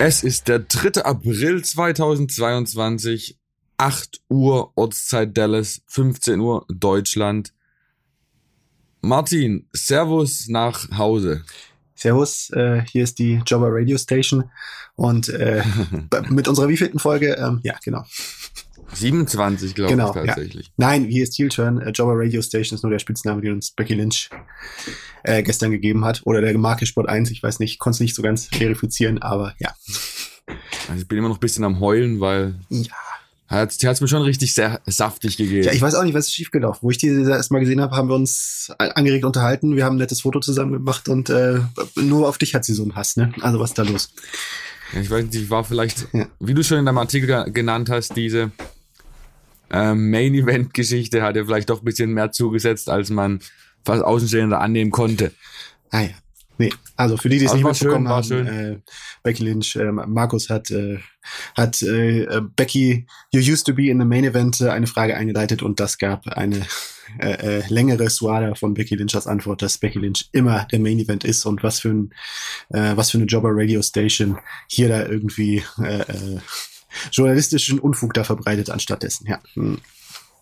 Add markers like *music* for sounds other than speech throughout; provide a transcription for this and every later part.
Es ist der 3. April 2022, 8 Uhr Ortszeit Dallas, 15 Uhr Deutschland. Martin, Servus nach Hause. Servus, äh, hier ist die Jobber Radio Station und äh, *laughs* mit unserer wievielten Folge? Ähm, ja, genau. 27, glaube Genau, ich ja. tatsächlich. Nein, hier ist Heel Turn. Äh, Jobber Radio Station ist nur der Spitzname, den uns Becky Lynch äh, gestern gegeben hat. Oder der Marke Sport 1, ich weiß nicht, konnte es nicht so ganz verifizieren, aber ja. Also ich bin immer noch ein bisschen am Heulen, weil Ja. hat es mir schon richtig sehr saftig gegeben. Ja, ich weiß auch nicht, was ist schiefgelaufen. Wo ich die erst mal gesehen habe, haben wir uns angeregt unterhalten. Wir haben ein nettes Foto zusammen gemacht und äh, nur auf dich hat sie so einen Hass, ne? Also was ist da los? Ja, ich weiß nicht, ich war vielleicht, Ja. wie du schon in deinem Artikel ge- genannt hast, diese ähm, Main-Event-Geschichte hat ja vielleicht doch ein bisschen mehr zugesetzt, als man fast Außenstehender annehmen konnte. Ah ja. Nee, also für die, die es Also nicht schön, mitbekommen war haben, schön. Äh, Becky Lynch, äh, Markus hat, äh, hat äh, äh, Becky, you used to be in the main event, äh, eine Frage eingeleitet und das gab eine äh, äh, längere Suada von Becky Lynch als Antwort, dass Becky Lynch immer der Main Event ist und was für ein, äh, was für eine Jobber Radio Station hier da irgendwie äh, äh, journalistischen Unfug da verbreitet anstattdessen. Ja. Hm.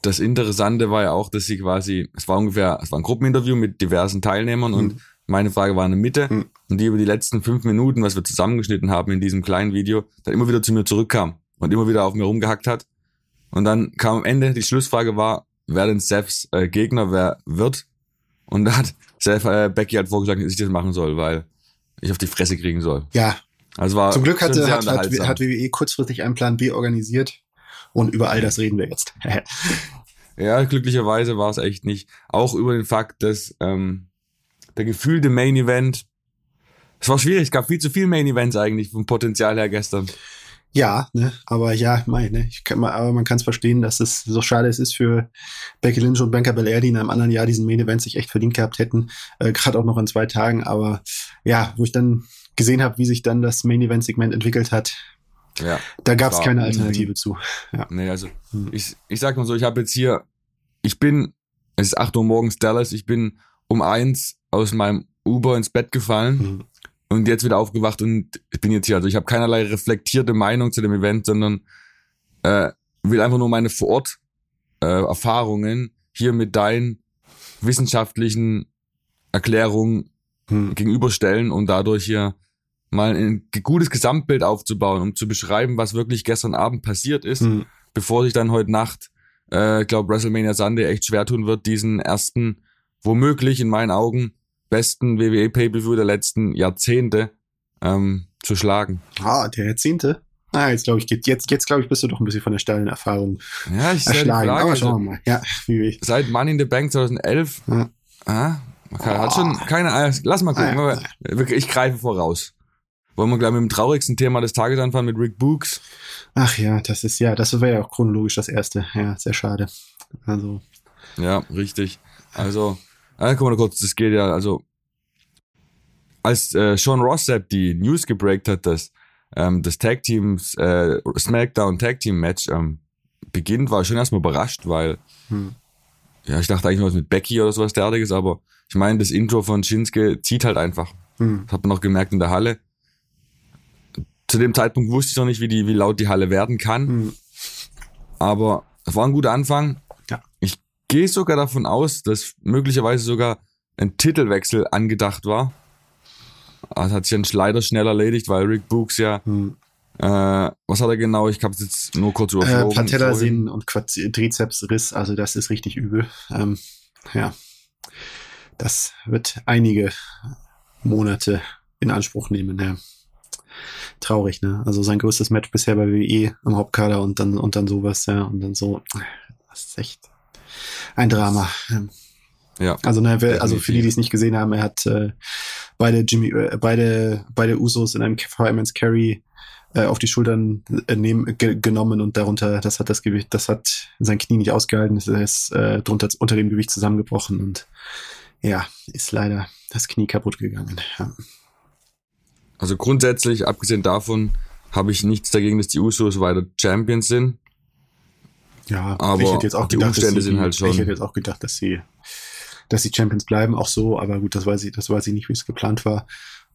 Das Interessante war ja auch, dass sie quasi, es war ungefähr, es war ein Gruppeninterview mit diversen Teilnehmern und Mhm. meine Frage war in der Mitte Mhm. und die über die letzten fünf Minuten, was wir zusammengeschnitten haben in diesem kleinen Video, dann immer wieder zu mir zurückkam und immer wieder auf mir rumgehackt hat. Und dann kam am Ende, die Schlussfrage war, wer denn Seths äh, Gegner wer wird. Und da hat Seth äh, Becky halt vorgeschlagen, dass ich das machen soll, weil ich auf die Fresse kriegen soll. ja, Also war zum Glück hatte, hat, hat, hat WWE kurzfristig einen Plan B organisiert und über all das reden wir jetzt. *laughs* *laughs* Ja, glücklicherweise war es echt nicht. Auch über den Fakt, dass ähm, der gefühlte Main Event, es war schwierig, es gab viel zu viele Main Events eigentlich vom Potenzial her gestern. Ja, ne, aber ja, mein, ne, ich kann mal, aber man kann es verstehen, dass es so schade es ist für Becky Lynch und Bianca Belair, die in einem anderen Jahr diesen Main Event sich echt verdient gehabt hätten, äh, gerade auch noch in zwei Tagen. Aber ja, wo ich dann gesehen habe, wie sich dann das Main Event Segment entwickelt hat, Ja, da gab es keine. Alternative zu. Ja. nee, also Hm. ich, ich sag mal so, ich habe jetzt hier, ich bin, es ist 8 Uhr morgens Dallas, ich bin um eins aus meinem Uber ins Bett gefallen Mhm. und jetzt wieder aufgewacht und ich bin jetzt hier. Also ich habe keinerlei reflektierte Meinung zu dem Event, sondern äh, will einfach nur meine vor Ort äh, Erfahrungen hier mit deinen wissenschaftlichen Erklärungen Hm. gegenüberstellen und dadurch hier mal ein gutes Gesamtbild aufzubauen, um zu beschreiben, was wirklich gestern Abend passiert ist, Hm. bevor sich dann heute Nacht, äh, glaube WrestleMania Sunday echt schwer tun wird, diesen ersten, womöglich in meinen Augen, besten WWE Pay-Per-View der letzten Jahrzehnte ähm, zu schlagen. Ah, der Jahrzehnte. Ah, jetzt glaube ich, geht, jetzt, jetzt glaube ich, bist du doch ein bisschen von der steilen Erfahrung Ja, ich erschlagen. Frage. Aber schauen Also, wir mal. Ja, wie seit Money in the Bank 2011, Ja. ah, man kann, hat schon keine, ah, lass mal gucken, Ah, ja. ich greife voraus. Wollen wir gleich mit dem traurigsten Thema des Tages anfangen, mit Rick Books? Ach ja, das ist ja, das wäre ja auch chronologisch das erste. Ja, sehr schade. Also, Ja, richtig. Also, äh, guck mal kurz, das geht ja, also, als äh, Sean Rossap die News gebreakt hat, dass ähm, das Tag Teams, äh, SmackDown Tag Team Match ähm, beginnt, war ich schon erstmal überrascht, weil, hm. ja, ich dachte eigentlich was mit Becky oder sowas derartiges, aber ich meine, das Intro von Shinsuke zieht halt einfach. Hm. Das hat man noch gemerkt in der Halle. Zu dem Zeitpunkt wusste ich noch nicht, wie, die, wie laut die Halle werden kann. Hm. Aber es war ein guter Anfang. Ja. Ich gehe sogar davon aus, dass möglicherweise sogar ein Titelwechsel angedacht war. Das hat sich dann leider schnell erledigt, weil Rick Books ja, Hm. äh, was hat er genau? Ich habe es jetzt nur kurz Äh, überflogen. vorhin. Patellasehnen und Trizepsriss, also das ist richtig übel. Ähm, ja, das wird einige Monate in Anspruch nehmen. Ja. Traurig, ne? Also sein größtes Match bisher bei WWE am Hauptkader und dann und dann sowas, ja, und dann so. Das ist echt ein Drama. Ja, Also, ne, also für die, die es nicht gesehen haben, er hat äh, beide Jimmy, äh, beide, beide Usos in einem Fireman's Carry äh, auf die Schultern äh, nehmen, ge genommen und darunter, das hat das Gewicht, das hat sein Knie nicht ausgehalten, es ist äh, drunter unter dem Gewicht zusammengebrochen und ja, ist leider das Knie kaputt gegangen. Ja. Also grundsätzlich, abgesehen davon, habe ich nichts dagegen, dass die Usos weiter Champions sind. Ja, Aber ich hätte jetzt auch die gedacht, Umstände sie, sind halt schon- Ich hätte jetzt auch gedacht, dass sie, dass sie Champions bleiben, auch so, aber gut, das weiß ich, das weiß ich nicht, wie es geplant war.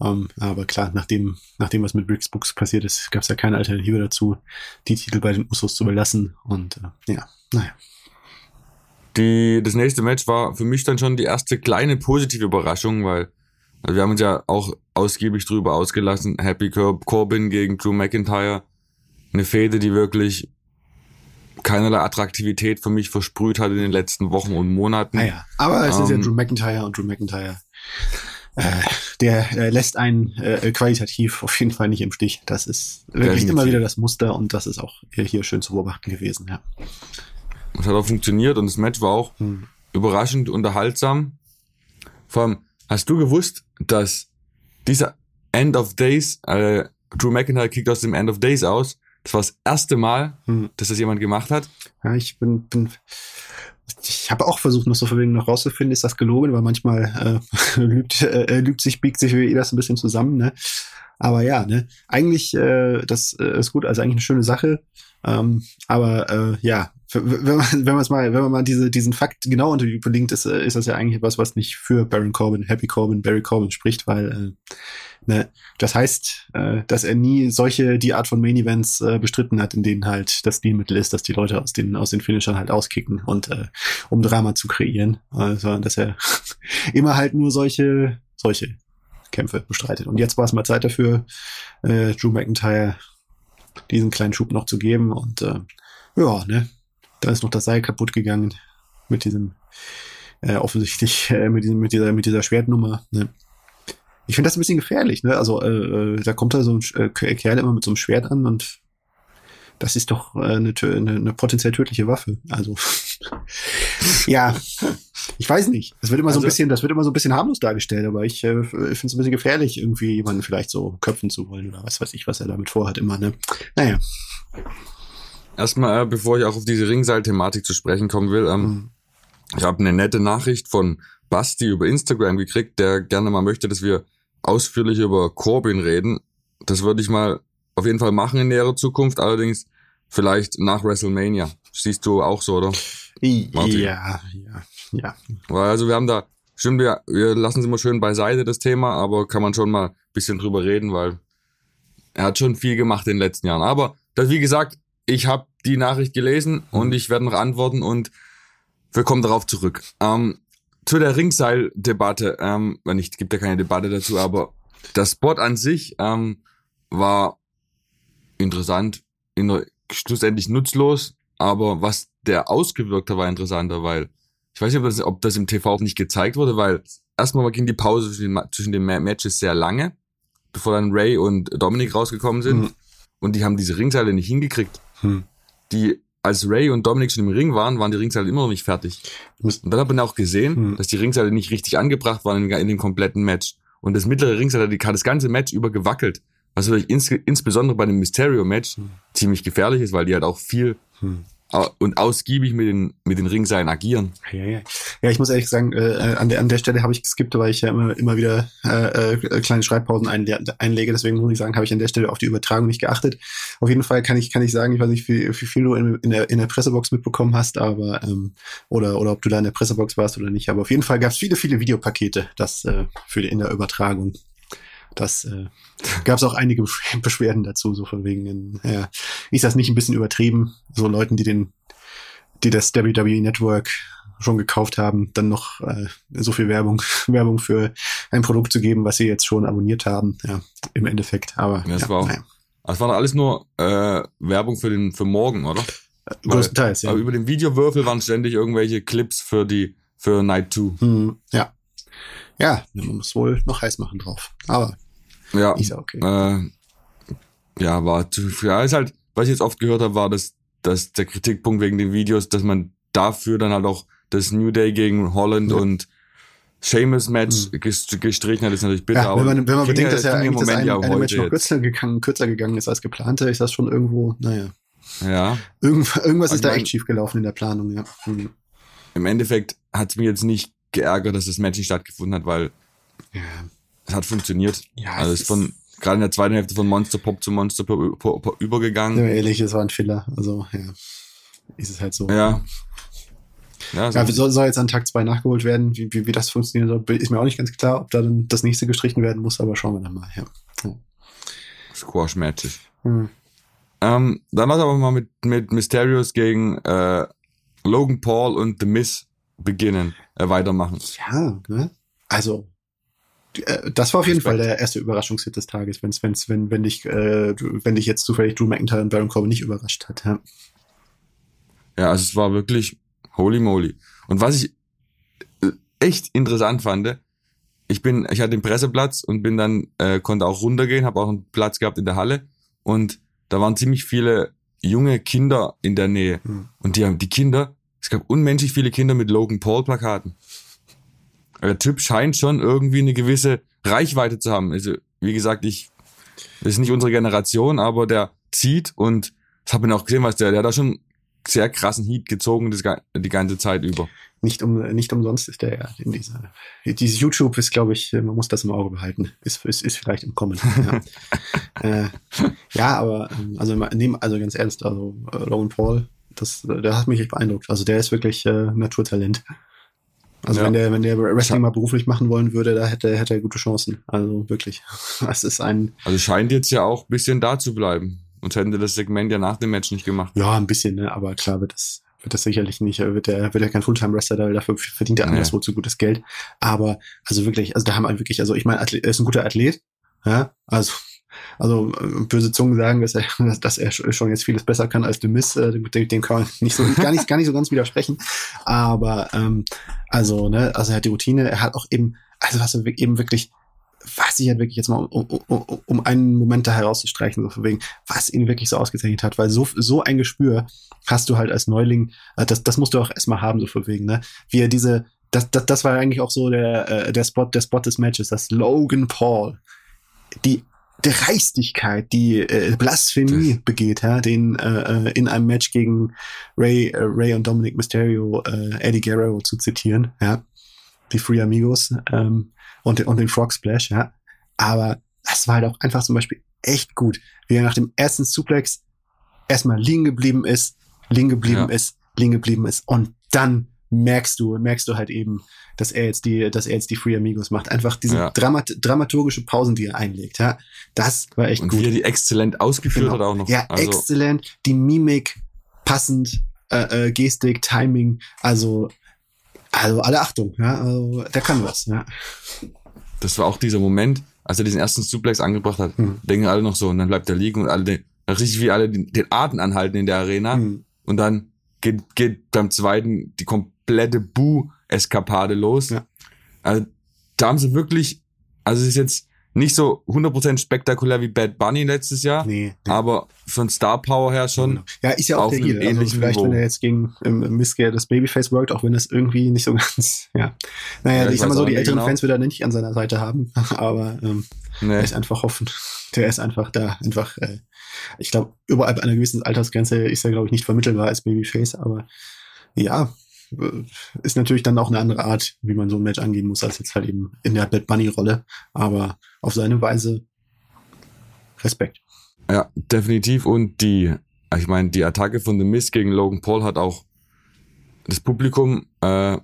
Ähm, aber klar, nachdem, nachdem was mit Bricks Books passiert ist, gab es ja keine Alternative dazu, die Titel bei den Usos zu belassen. Und äh, ja, naja. Die, das nächste Match war für mich dann schon die erste kleine positive Überraschung, weil also wir haben uns ja auch ausgiebig drüber ausgelassen. Happy Corbin gegen Drew McIntyre. Eine Fehde, die wirklich keinerlei Attraktivität für mich versprüht hat in den letzten Wochen und Monaten. Naja, aber es ähm, ist ja ähm, Drew McIntyre und Drew McIntyre, äh, der äh, lässt einen äh, qualitativ auf jeden Fall nicht im Stich. Das ist wirklich immer wieder das Muster und das ist auch hier schön zu beobachten gewesen, ja. Es hat auch funktioniert und das Match war auch hm. überraschend unterhaltsam. Vor allem, hast du gewusst, dass dieser End of Days, äh, Drew McIntyre kickt aus dem End of Days aus, das war das erste Mal, hm. dass das jemand gemacht hat. Ja, ich bin, bin ich habe auch versucht, noch so verwegen noch rauszufinden, ist das gelogen, weil manchmal äh, *laughs* lügt, äh, lügt sich, biegt sich wie das ein bisschen zusammen, ne? Aber ja, ne, eigentlich, äh, das äh, ist gut, also eigentlich eine schöne Sache. Ähm, aber äh, ja, wenn man wenn man mal, wenn man mal diese, diesen Fakt genau unter die überlinkt, ist, äh, ist das ja eigentlich was, was nicht für Baron Corbin, Happy Corbin, Barry Corbin spricht, weil äh, ne, das heißt, äh, dass er nie solche die Art von Main Events äh, bestritten hat, in denen halt das Stilmittel ist, dass die Leute aus den aus den Finishern halt auskicken und äh, um Drama zu kreieren, sondern dass er *laughs* immer halt nur solche solche Kämpfe bestreitet. Und jetzt war es mal Zeit dafür, äh, Drew McIntyre diesen kleinen Schub noch zu geben. Und äh, ja, ne, da ist noch das Seil kaputt gegangen mit diesem äh, offensichtlich äh, mit diesem mit dieser mit dieser Schwertnummer. Ne. Ich finde das ein bisschen gefährlich. Ne? Also äh, äh da kommt da so ein äh, Kerl immer mit so einem Schwert an und das ist doch äh, eine, eine, eine potenziell tödliche Waffe. Also *laughs* ja, ich weiß nicht. Das wird immer also, so ein also bisschen, das wird immer so ein bisschen harmlos dargestellt, aber ich, äh, finde es ein bisschen gefährlich, irgendwie jemanden vielleicht so köpfen zu wollen oder was weiß ich, was er damit vorhat immer. Ne? Naja. Erstmal, äh, bevor ich auch auf diese Ringseil-Thematik zu sprechen kommen will, ähm, mhm. ich habe eine nette Nachricht von Basti über Instagram gekriegt, der gerne mal möchte, dass wir ausführlich über Corbin reden. Das würde ich mal auf jeden Fall machen in näherer Zukunft, allerdings vielleicht nach WrestleMania. Siehst du auch so, oder? Martin? Ja, ja, ja. Also wir haben da, stimmt, wir, wir lassen es immer schön beiseite, das Thema, aber kann man schon mal ein bisschen drüber reden, weil er hat schon viel gemacht in den letzten Jahren. Aber das, wie gesagt, ich habe die Nachricht gelesen und mhm. ich werde noch antworten und wir kommen darauf zurück. Ähm, zu der Ringseil-Debatte, ähm, nicht, gibt ja keine Debatte dazu, aber das Spot an sich ähm, war interessant, in, schlussendlich nutzlos, aber was der ausgewirkt hat, war interessanter, weil ich weiß nicht, ob das, ob das im TV auch nicht gezeigt wurde, weil erstmal ging die Pause zwischen den, zwischen den Matches sehr lange, bevor dann Ray und Dominic rausgekommen sind. Mhm. Und die haben diese Ringseile nicht hingekriegt. Mhm. Die, als Ray und Dominic schon im Ring waren, waren die Ringseile immer noch nicht fertig. Und dann hat man auch gesehen, mhm. dass die Ringseile nicht richtig angebracht waren in, in dem kompletten Match. Und das mittlere Ringseil hat das ganze Match über gewackelt. Was natürlich ins, insbesondere bei dem Mysterio-Match hm. ziemlich gefährlich ist, weil die halt auch viel hm. Und ausgiebig mit den, mit den Ringseilen agieren. Ja, ja. ja, ich muss ehrlich sagen, äh, an, der, an der Stelle habe ich geskippt, weil ich ja immer, immer wieder äh, äh, kleine Schreibpausen einle einlege. Deswegen muss ich sagen, habe ich an der Stelle auf die Übertragung nicht geachtet. Auf jeden Fall kann ich, kann ich sagen, ich weiß nicht, wie, wie viel du in, in, der, in der Pressebox mitbekommen hast, aber ähm, oder, oder ob du da in der Pressebox warst oder nicht. Aber auf jeden Fall gab es viele, viele Videopakete, das äh, für die, in der Übertragung. Das äh, *laughs* gab es auch einige *laughs* Beschwerden dazu, so von wegen, ja, ist das nicht ein bisschen übertrieben, so Leuten, die den, die das WWE Network schon gekauft haben, dann noch äh, so viel Werbung, *laughs* Werbung für ein Produkt zu geben, was sie jetzt schon abonniert haben, ja, im Endeffekt. Aber ja, das ja, war auch, naja. Das war alles nur äh, Werbung für den für morgen, oder? Äh, größtenteils, ja. Aber über den Videowürfel waren ständig irgendwelche Clips für die für Night 2. Hm, ja. Ja, man muss wohl noch heiß machen drauf. Aber ja, okay. Äh, ja, war zu, ja, ist halt, was ich jetzt oft gehört habe, war, dass, dass der Kritikpunkt wegen den Videos, dass man dafür dann halt auch das New Day gegen Holland ja. und Seamus Match mhm. gestrichen hat, ist natürlich bitter. Ja, wenn man, wenn man bedenkt, dass ja eigentlich Moment das ein, ja eine Match noch kürzer gegangen, kürzer gegangen ist als geplant, ist das schon irgendwo, naja. Ja. Irgend, irgendwas also ist da echt schief gelaufen in der Planung, ja. Mhm. Im Endeffekt hat es mir jetzt nicht geärgert, dass das Match nicht stattgefunden hat, weil ja. Es hat funktioniert. Ja, also es ist von gerade in der zweiten Hälfte von Monster Pop zu Monster Pop, Pop, Pop übergegangen. Ja, ehrlich, es war ein Filler. Also ja, ist es halt so. Ja. Ja, so ja soll, soll jetzt an Tag zwei nachgeholt werden. Wie, wie, wie das funktionieren soll, ist mir auch nicht ganz klar, ob da dann das nächste gestrichen werden muss, aber schauen wir dann mal. Ja. ja. Squash-Matches. Hm. Ähm, dann lass aber mal mit, mit Mysterios gegen äh, Logan Paul und The Miz beginnen, äh, weitermachen. Ja, ne? Also, das war auf jeden Respekt. Fall der erste Überraschungshit des Tages, wenn's, wenn's, wenn, wenn dich, äh, wenn dich jetzt zufällig Drew McIntyre und Baron Corbin nicht überrascht hat. Ja. ja, also es war wirklich holy moly. Und was ich äh, echt interessant fand, ich bin, ich hatte den Presseplatz und bin dann, äh, konnte auch runtergehen, habe auch einen Platz gehabt in der Halle und da waren ziemlich viele junge Kinder in der Nähe. Mhm. Und die haben, die Kinder, es gab unmenschlich viele Kinder mit Logan Paul Plakaten. Der Typ scheint schon irgendwie eine gewisse Reichweite zu haben. Also, wie gesagt, ich, das ist nicht unsere Generation, aber der zieht und das habe ich auch gesehen, was der, der hat da schon sehr krassen Heat gezogen das, die ganze Zeit über. Nicht, um, nicht umsonst ist der ja in dieser. Dieses YouTube ist, glaube ich, man muss das im Auge behalten. Ist, ist, ist vielleicht im Kommen. Ja, *laughs* äh, ja aber ähm, also, nehm, also ganz ernst, also äh, Logan Paul, das, der hat mich echt beeindruckt. Also der ist wirklich äh, Naturtalent. Also ja. wenn der, wenn der Wrestling mal beruflich machen wollen würde, da hätte, hätte er gute Chancen. Also wirklich. *laughs* Das ist ein. Also scheint jetzt ja auch ein bisschen da zu bleiben. Und hätten das Segment ja nach dem Match nicht gemacht. Ja, ein bisschen, ne? aber klar wird das, wird das sicherlich nicht, wird er wird er kein Fulltime-Wrestler, dafür verdient er anderswo nee. zu gutes Geld. Aber, also wirklich, also da haben wir wirklich, also ich meine, er ist ein guter Athlet, ja, also also böse Zungen sagen, dass er, *laughs* dass er schon jetzt vieles besser kann als Demis, äh, dem kann man nicht so, gar nicht, gar nicht so ganz widersprechen. Aber ähm, also, ne, also er hat die Routine, er hat auch eben, also was er eben wirklich was ich halt wirklich jetzt mal, um, um, um einen Moment da herauszustreichen, so von wegen, was ihn wirklich so ausgezeichnet hat, weil so, so ein Gespür hast du halt als Neuling, äh, das, das musst du auch erstmal haben, so von wegen, ne? Wie er diese, das, das, das war eigentlich auch so der, äh, der Spot, der Spot des Matches, dass Logan Paul die Dreistigkeit, die äh, Blasphemie das. begeht, ja, den äh, äh, in einem Match gegen Ray, äh, Ray und Dominic Mysterio, äh, Eddie Guerrero zu zitieren, ja, die Free Amigos, ähm, und, und den Frog Splash, ja. Aber das war halt auch einfach zum Beispiel echt gut, wie er nach dem ersten Suplex erstmal liegen geblieben ist, liegen geblieben ja. ist, liegen geblieben ist und dann merkst du, merkst du halt eben, dass er jetzt die, dass er jetzt die Free Amigos macht. Einfach diese ja. Dramat dramaturgische Pausen, die er einlegt, ja. Das war echt und gut. Und wie er die exzellent ausgeführt genau. hat auch noch. Ja, also. exzellent. Die Mimik passend, äh, äh, Gestik, Timing, also also alle Achtung, ja, also der kann was, ja. Das war auch dieser Moment, als er diesen ersten Suplex angebracht hat, mhm. denken alle noch so, und dann bleibt er liegen und alle, den, richtig wie alle den, den Atem anhalten in der Arena. Mhm. Und dann geht, geht beim zweiten die komplette Bu-Eskapade los. Ja. Also da haben sie wirklich, also es ist jetzt nicht so 100% spektakulär wie Bad Bunny letztes Jahr, nee, nee. aber von Star Power her schon. Genau. Ja, ist ja auch der Deal. Also vielleicht, Niveau. wenn er jetzt gegen ähm, Missgear das Babyface workt, auch wenn das irgendwie nicht so *laughs* ganz, ja. Naja, ja, ich, ich sag mal so, die älteren genau. Fans wird er nicht an seiner Seite haben, *laughs* aber ähm, nee. er ist einfach hoffen. Der ist einfach da, einfach, äh, ich glaube, überall bei einer gewissen Altersgrenze ist er, glaube ich, nicht vermittelbar als Babyface, aber ja, ist natürlich dann auch eine andere Art, wie man so ein Match angehen muss, als jetzt halt eben in der Bad Bunny-Rolle. Aber auf seine Weise Respekt. Ja, definitiv. Und die, ich meine, die Attacke von The Miz gegen Logan Paul hat auch das Publikum äh,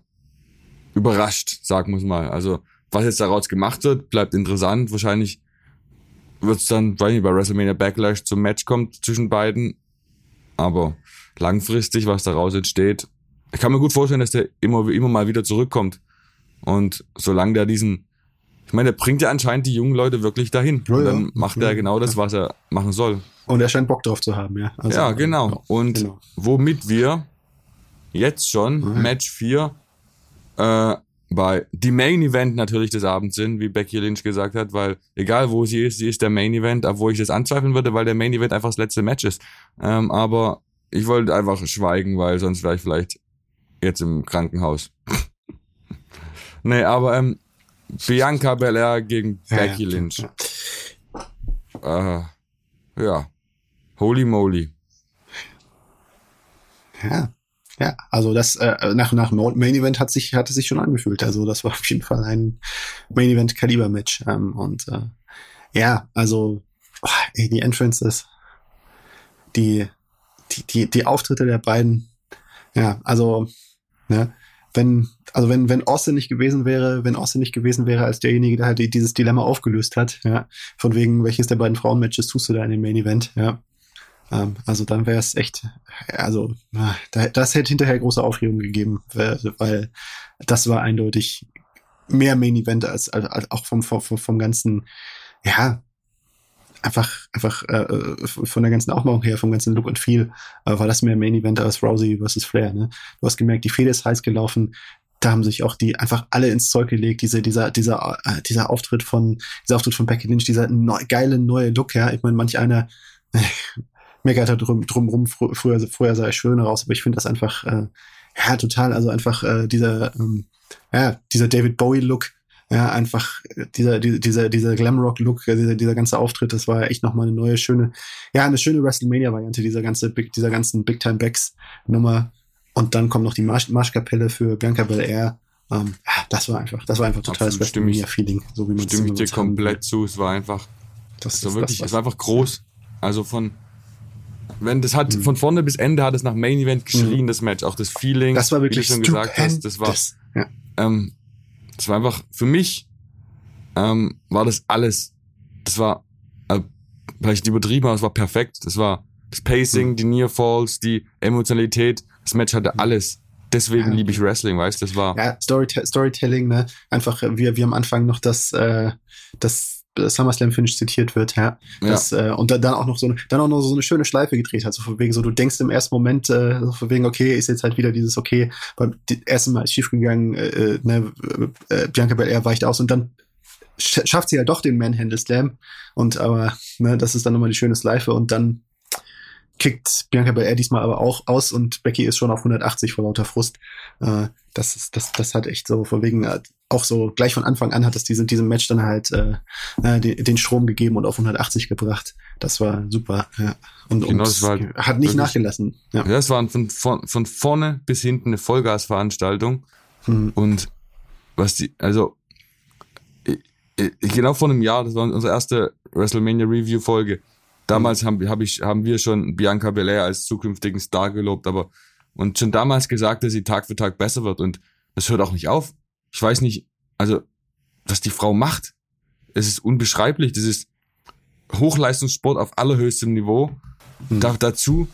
überrascht, sagen wir mal. Also, was jetzt daraus gemacht wird, bleibt interessant. Wahrscheinlich wird es dann, weil nicht, bei WrestleMania Backlash zum Match kommt zwischen beiden. Aber langfristig, was daraus entsteht, ich kann mir gut vorstellen, dass der immer, immer mal wieder zurückkommt. Und solange der diesen, ich meine, der bringt ja anscheinend die jungen Leute wirklich dahin. Ja, und dann ja. macht er genau das, was er machen soll. Und er scheint Bock drauf zu haben, ja. Also, ja, genau. Und genau. womit wir jetzt schon okay. Match 4 äh, bei die Main Event natürlich des Abends sind, wie Becky Lynch gesagt hat, weil egal wo sie ist, sie ist der Main Event, obwohl ich das anzweifeln würde, weil der Main Event einfach das letzte Match ist. Ähm, aber ich wollte einfach schweigen, weil sonst wäre ich vielleicht jetzt im Krankenhaus. *laughs* nee, aber ähm, Bianca Belair gegen Becky ja, Lynch. Ja. Äh, ja. Holy moly. Ja. Ja, also das äh, nach nach Main Event hat sich hat es sich schon angefühlt. Also das war auf jeden Fall ein Main Event Kaliber Match ähm, und äh, ja, also oh, ey, die Entrances, die die die die Auftritte der beiden, ja, also Ne? Wenn, also wenn, wenn Austin nicht gewesen wäre, wenn Austin nicht gewesen wäre als derjenige, der halt dieses Dilemma aufgelöst hat, ja, von wegen, welches der beiden Frauenmatches tust du da in dem Main Event, ja. Ähm, also dann wäre es echt, also das hätte hinterher große Aufregung gegeben, weil das war eindeutig mehr Main Event als, als, als auch vom, vom, vom ganzen, ja, einfach, einfach äh, von der ganzen Aufmachung her, vom ganzen Look und Feel, äh, war das mehr Main Event als Rousey versus Flair. Ne? Du hast gemerkt, die Fehde ist heiß gelaufen. Da haben sich auch die einfach alle ins Zeug gelegt. Diese, dieser, dieser, äh, dieser Auftritt von, dieser Auftritt von Becky Lynch, dieser neu, geile neue Look. Ja, ich meine, manch einer äh, *laughs* meckert da drum, drumrum. Fr früher, früher sah er schöner aus, aber ich finde das einfach, äh, ja, total. Also einfach äh, dieser, ähm, ja, dieser David Bowie Look ja, einfach dieser, dieser, dieser Glamrock-Look, dieser, dieser ganze Auftritt, das war echt nochmal eine neue, schöne, ja, eine schöne WrestleMania-Variante dieser ganze, Big, dieser ganzen Big-Time-Backs-Nummer. Und dann kommt noch die Marsch Marschkapelle für Bianca Belair. Ähm, das war einfach, das war einfach totales WrestleMania-Feeling, so wie man Stimme ich dir komplett zu, es war einfach, das, das war wirklich, das, es war einfach groß. Also von, wenn das hat, mhm. von vorne bis Ende hat es nach Main Event geschrien, mhm. das Match, auch das Feeling, das war wirklich wie du schon gesagt hast, das war, ja. ähm, das war einfach, für mich ähm, war das alles, das war äh, vielleicht übertrieben, aber es war perfekt. Das war das Pacing, mhm. die Near Falls, die Emotionalität. Das Match hatte alles. Deswegen liebe ich Wrestling, weißt du, das war. Ja, Storyte Storytelling, ne? Einfach, wie, wie am Anfang noch das, äh, das SummerSlam Finish zitiert wird, ja. Das, ja. Äh, und dann auch noch so eine, dann auch noch so eine schöne Schleife gedreht hat, so von wegen so, du denkst im ersten Moment, äh, so von wegen, okay, ist jetzt halt wieder dieses, okay, beim ersten Mal ist schiefgegangen, äh, äh, ne, äh, Bianca Belair weicht aus und dann schafft sie ja doch den Manhandle Slam und aber, ne, das ist dann nochmal die schöne Schleife und dann kickt Bianca Belair diesmal aber auch aus und Becky ist schon auf 180 vor lauter Frust. Äh, das, ist, das, das hat echt so, von wegen, äh, auch so gleich von Anfang an hat es diesem, diesem Match dann halt äh, äh den, den Strom gegeben und auf 180 gebracht. Das war super. Ja. Und, genau, und war hat nicht wirklich, nachgelassen. Ja, ja es war von, von, von vorne bis hinten eine Vollgasveranstaltung. Hm. Und was die, also genau vor einem Jahr, das war unsere erste WrestleMania Review Folge, Damals haben, hab ich, haben wir schon Bianca Belair als zukünftigen Star gelobt, aber und schon damals gesagt, dass sie Tag für Tag besser wird und das hört auch nicht auf. Ich weiß nicht, also was die Frau macht, es ist unbeschreiblich. Das ist Hochleistungssport auf allerhöchstem Niveau. Mhm. Da, dazu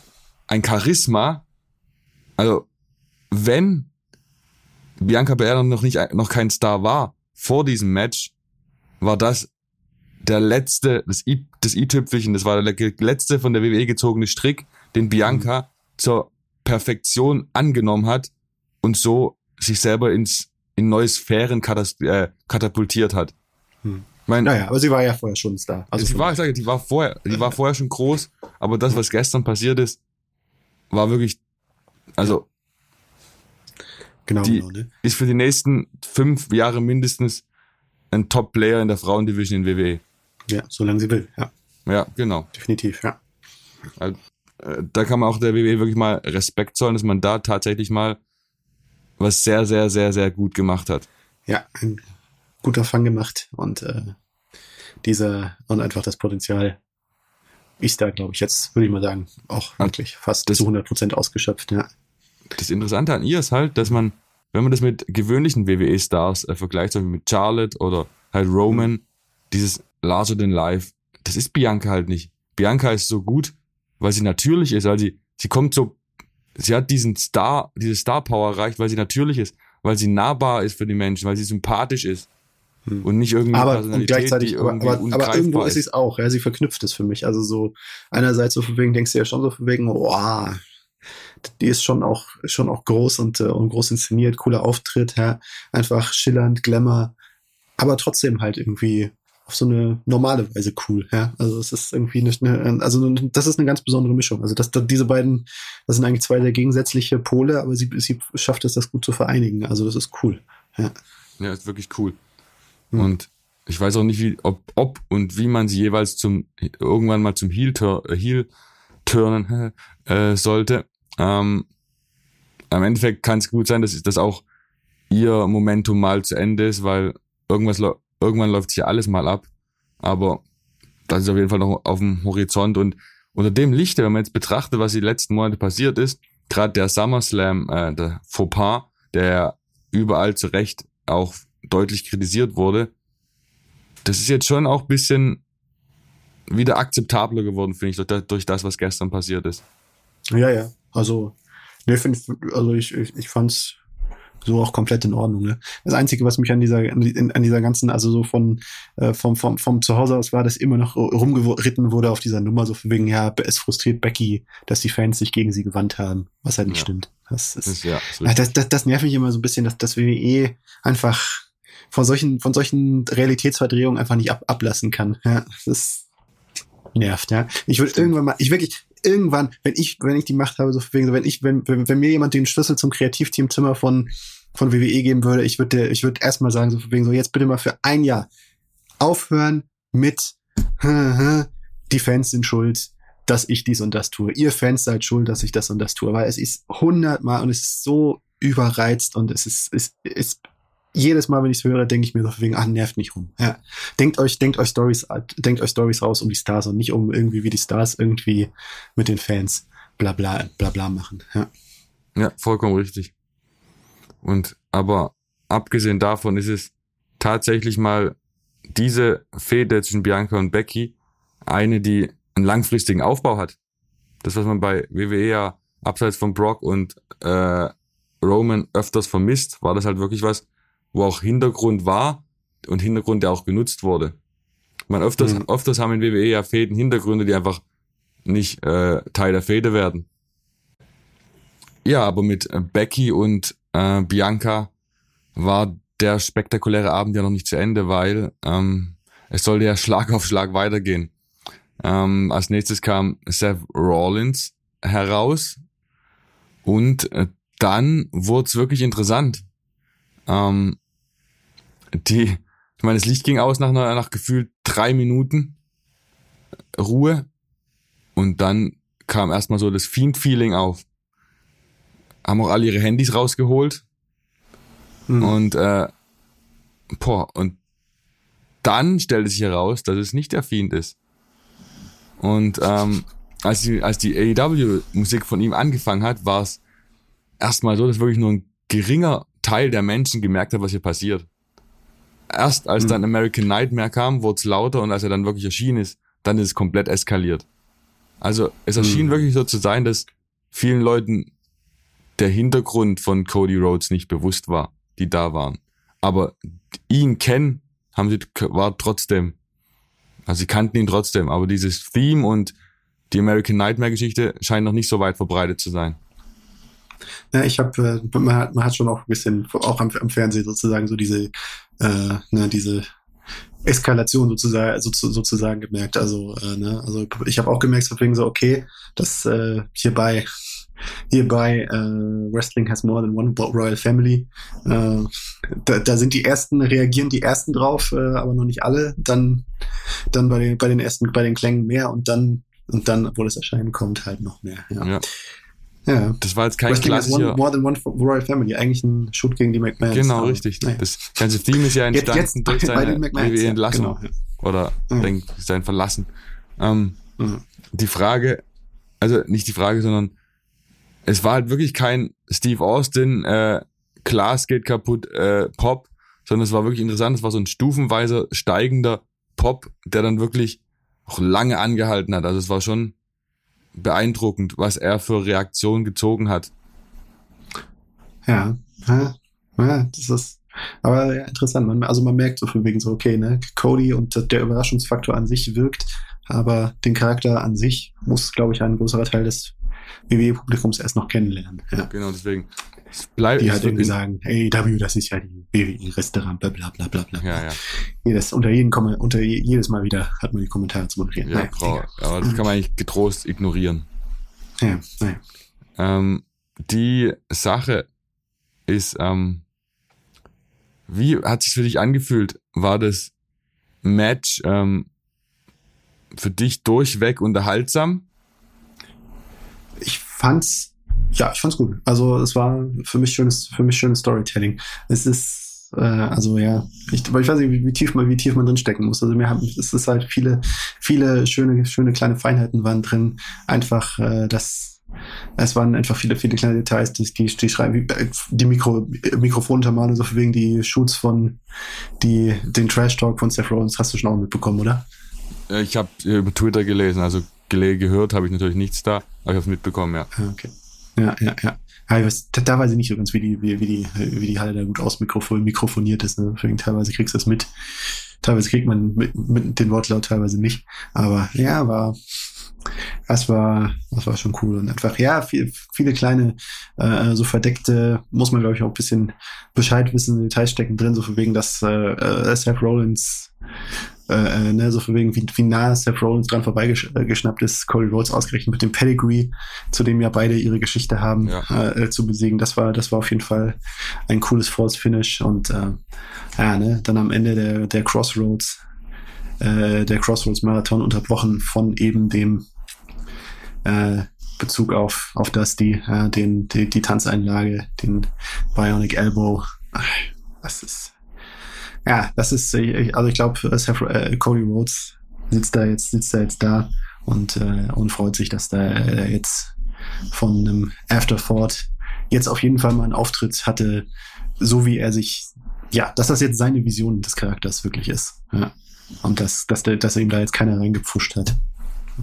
ein Charisma. Also wenn Bianca Belair noch nicht noch kein Star war vor diesem Match, war das der letzte, das i, das i-Tüpfelchen, das war der letzte von der WWE gezogene Strick, den Bianca mhm. zur Perfektion angenommen hat und so sich selber ins in neue Sphären äh, katapultiert hat. Hm. Mein, naja, aber sie war ja vorher schon Star. Also sie war, ich sage, die war vorher, die war vorher schon groß, aber das, was gestern passiert ist, war wirklich, also genau, die genau ne? ist für die nächsten fünf Jahre mindestens ein Top-Player in der Frauendivision in WWE. Ja, solange sie will, ja. Ja, genau. Definitiv, ja. Also, da kann man auch der WWE wirklich mal Respekt zollen, dass man da tatsächlich mal was sehr, sehr, sehr, sehr gut gemacht hat. Ja, ein guter Fang gemacht und äh, dieser und einfach das Potenzial ist da, glaube ich, jetzt, würde ich mal sagen, auch wirklich fast das, zu 100 Prozent ausgeschöpft, ja. Das Interessante an ihr ist halt, dass man, wenn man das mit gewöhnlichen WWE-Stars äh, vergleicht, zum Beispiel mit Charlotte oder halt Roman, mhm. dieses larger than life. Das ist Bianca halt nicht. Bianca ist so gut, weil sie natürlich ist, weil sie, sie kommt so, sie hat diesen Star, diese Star Power erreicht, weil sie natürlich ist, weil sie nahbar ist für die Menschen, weil sie sympathisch ist. Hm. Und nicht irgendwie aber und gleichzeitig, aber, aber, aber irgendwo ist es auch, ja, sie verknüpft es für mich. Also so, einerseits so von wegen, denkst du ja schon so von wegen, wow, die ist schon auch, schon auch groß und, äh, und groß inszeniert, cooler Auftritt, ja, einfach schillernd, Glamour, aber trotzdem halt irgendwie auf so eine normale Weise cool. Ja, also es ist irgendwie nicht eine, also das ist eine ganz besondere Mischung. Also das, diese beiden, das sind eigentlich zwei sehr gegensätzliche Pole, aber sie, sie schafft es, das gut zu vereinigen. Also das ist cool. Ja, ja ist wirklich cool. Hm. Und ich weiß auch nicht, wie, ob, ob und wie man sie jeweils zum irgendwann mal zum Heel, Heel turnen *laughs* äh, sollte. Ähm, am Endeffekt kann es gut sein, dass, dass auch ihr Momentum mal zu Ende ist, weil irgendwas irgendwann läuft sich ja alles mal ab. Aber das ist auf jeden Fall noch auf dem Horizont. Und unter dem Lichte, wenn man jetzt betrachtet, was die letzten Monate passiert ist, gerade der SummerSlam, äh, der Fauxpas, der überall zu Recht auch deutlich kritisiert wurde, das ist jetzt schon auch ein bisschen wieder akzeptabler geworden, finde ich, durch das, durch das, was gestern passiert ist. Ja, ja. Also, ne, find, also ich, ich, ich fand's so auch komplett in Ordnung. Ne? Das Einzige, was mich an dieser, an dieser ganzen, also so von äh, vom, vom, vom Zuhause aus war, dass immer noch rumgeritten wurde auf dieser Nummer, so von wegen, ja, es frustriert Becky, dass die Fans sich gegen sie gewandt haben, was halt nicht ja. stimmt. Das, ist, ja, das, das, das nervt mich immer so ein bisschen, dass das WWE einfach von solchen, von solchen Realitätsverdrehungen einfach nicht ab, ablassen kann. Ja, das nervt, ja. Ich würde irgendwann mal, ich wirklich, irgendwann, wenn ich, wenn ich die Macht habe, so wegen, wenn ich, wenn, wenn, wenn mir jemand den Schlüssel zum Kreativteamzimmer von, von WWE geben würde, ich würde, ich würde erstmal sagen, so wegen so, jetzt bitte mal für ein Jahr aufhören mit, *laughs* die Fans sind schuld, dass ich dies und das tue. Ihr Fans seid schuld, dass ich das und das tue. Weil es ist hundertmal und es ist so überreizt und es ist, es ist jedes Mal, wenn ich es höre, denke ich mir so wegen, ah, nervt nicht rum. Ja. Denkt euch, denkt euch Stories, denkt euch Stories raus um die Stars und nicht um irgendwie wie die Stars irgendwie mit den Fans bla bla bla bla machen. Ja, ja vollkommen richtig. Und aber abgesehen davon ist es tatsächlich mal diese Fehde zwischen Bianca und Becky eine, die einen langfristigen Aufbau hat. Das, was man bei WWE ja abseits von Brock und äh, Roman öfters vermisst, war das halt wirklich was, wo auch Hintergrund war und Hintergrund, der auch genutzt wurde. Man öfters, mhm. öfters haben in WWE ja Fäden Hintergründe, die einfach nicht äh, Teil der Fäde werden. Ja, aber mit äh, Becky und äh, Bianca war der spektakuläre Abend ja noch nicht zu Ende, weil ähm, es sollte ja *laughs* Schlag auf Schlag weitergehen. Ähm, als nächstes kam Seth Rollins heraus und äh, dann wurde es wirklich interessant. Ähm, die, ich meine, das Licht ging aus nach, nach gefühlt drei Minuten Ruhe und dann kam erstmal so das Fiend-Feeling auf. Haben auch alle ihre Handys rausgeholt mhm. und äh, boah, und dann stellte sich heraus, dass es nicht der Fiend ist. Und ähm, als die, als die AEW-Musik von ihm angefangen hat, war es erstmal so, dass wirklich nur ein geringer Teil der Menschen gemerkt hat, was hier passiert erst als dann mhm. American Nightmare kam, wurde es lauter und als er dann wirklich erschienen ist, dann ist es komplett eskaliert. Also es erschien mhm. wirklich so zu sein, dass vielen Leuten der Hintergrund von Cody Rhodes nicht bewusst war, die da waren. Aber ihn kennen, haben sie, war trotzdem, also sie kannten ihn trotzdem, aber dieses Theme und die American Nightmare Geschichte scheint noch nicht so weit verbreitet zu sein. Ja, ich habe, äh, man, hat, man hat schon auch ein bisschen, auch am, am Fernsehen sozusagen so diese, äh, ne, diese Eskalation sozusagen, so, sozusagen gemerkt. Also, äh, ne, also ich habe auch gemerkt, so so, okay, dass äh, hierbei hierbei äh, Wrestling has more than one Royal Family. Äh, da, da sind die ersten, reagieren die ersten drauf, äh, aber noch nicht alle. Dann, dann bei den, bei den ersten, bei den Klängen mehr und dann, und dann, obwohl es erscheinen kommt, halt noch mehr. Ja. ja. Ja. Das war jetzt kein klassischer... More than one Royal Family, eigentlich ein Shoot gegen die McMahons. Genau, richtig. Naja. Das ganze Theme ist ja entstanden jetzt, jetzt durch seine WWE-Entlassung. Genau, ja. Oder ja. Denk, sein Verlassen. Ähm, ja. Die Frage, also nicht die Frage, sondern es war halt wirklich kein Steve Austin, äh, Glas geht kaputt, äh, Pop, sondern es war wirklich interessant. Es war so ein stufenweiser steigender Pop, der dann wirklich auch lange angehalten hat. Also es war schon beeindruckend, was er für Reaktionen gezogen hat. Ja, ja, ja das ist aber ja, interessant. Man, also man merkt so von wegen so, okay, ne, Cody und der Überraschungsfaktor an sich wirkt, aber den Charakter an sich muss, glaube ich, ein größerer Teil des WWE-Publikums erst noch kennenlernen. Ja. Genau, deswegen. Bleib, die halt irgendwie sagen, hey, W, das ist ja die WWE-Restaurant, bla bla bla bla bla. Ja, ja. Jedes, unter, jeden, unter jedes Mal wieder hat man die Kommentare zu moderieren. Ja, naja, aber das kann man eigentlich getrost ignorieren. Ja, naja. Ähm, die Sache ist, ähm, wie hat sich für dich angefühlt? War das Match ähm, für dich durchweg unterhaltsam? ich fand's, ja, ich fand's gut. Also es war für mich schönes, für mich schönes Storytelling. Es ist, äh, also ja, ich, aber ich weiß nicht, wie, wie, tief man, wie tief man drin stecken muss. Also wir haben, es ist halt viele, viele schöne, schöne kleine Feinheiten waren drin. Einfach, äh, dass es waren einfach viele, viele kleine Details, die, die, die schreiben, äh, die Mikro, Mikrofontermale, so wegen die Shoots von, die, den Trash Talk von Seth Rollins hast du schon auch mitbekommen, oder? Ich habe über Twitter gelesen, also gehört habe ich natürlich nichts da, aber ich habe es mitbekommen, ja. Ah, okay. Ja, ja, ja. ja ich weiß, da weiß ich nicht so ganz, wie die, wie, wie die, wie die Halle da gut ausmikrofoniert ist. Ne? Deswegen teilweise kriegst du das mit. Teilweise kriegt man mit, mit den Wortlaut, teilweise nicht. Aber ja, war, das war, das war schon cool und einfach, ja, viel, viele kleine, äh, so verdeckte, muss man glaube ich auch ein bisschen Bescheid wissen, Details stecken drin, so von wegen, dass äh, äh Seth Rollins äh, äh, ne, so von wegen, wie, wie nah Seth Rollins dran vorbeigeschnappt äh, ist, Cody Rhodes ausgerechnet mit dem Pedigree, zu dem ja beide ihre Geschichte haben, ja. äh, zu besiegen. Das war, das war auf jeden Fall ein cooles False Finish und äh, ja, ne, dann am Ende der, der Crossroads, äh, der Crossroads Marathon unterbrochen von eben dem äh, Bezug auf, auf Dusty, äh, den, die, die Tanzeinlage, den Bionic Elbow. Das ist, ja, das ist, also ich glaube, äh, Cody Rhodes sitzt da jetzt, sitzt da jetzt da und, äh, und freut sich, dass da äh, jetzt von einem Afterthought jetzt auf jeden Fall mal einen Auftritt hatte, so wie er sich, ja, dass das jetzt seine Vision des Charakters wirklich ist. Ja. Und dass, dass, dass er ihm da jetzt keiner reingepfuscht hat.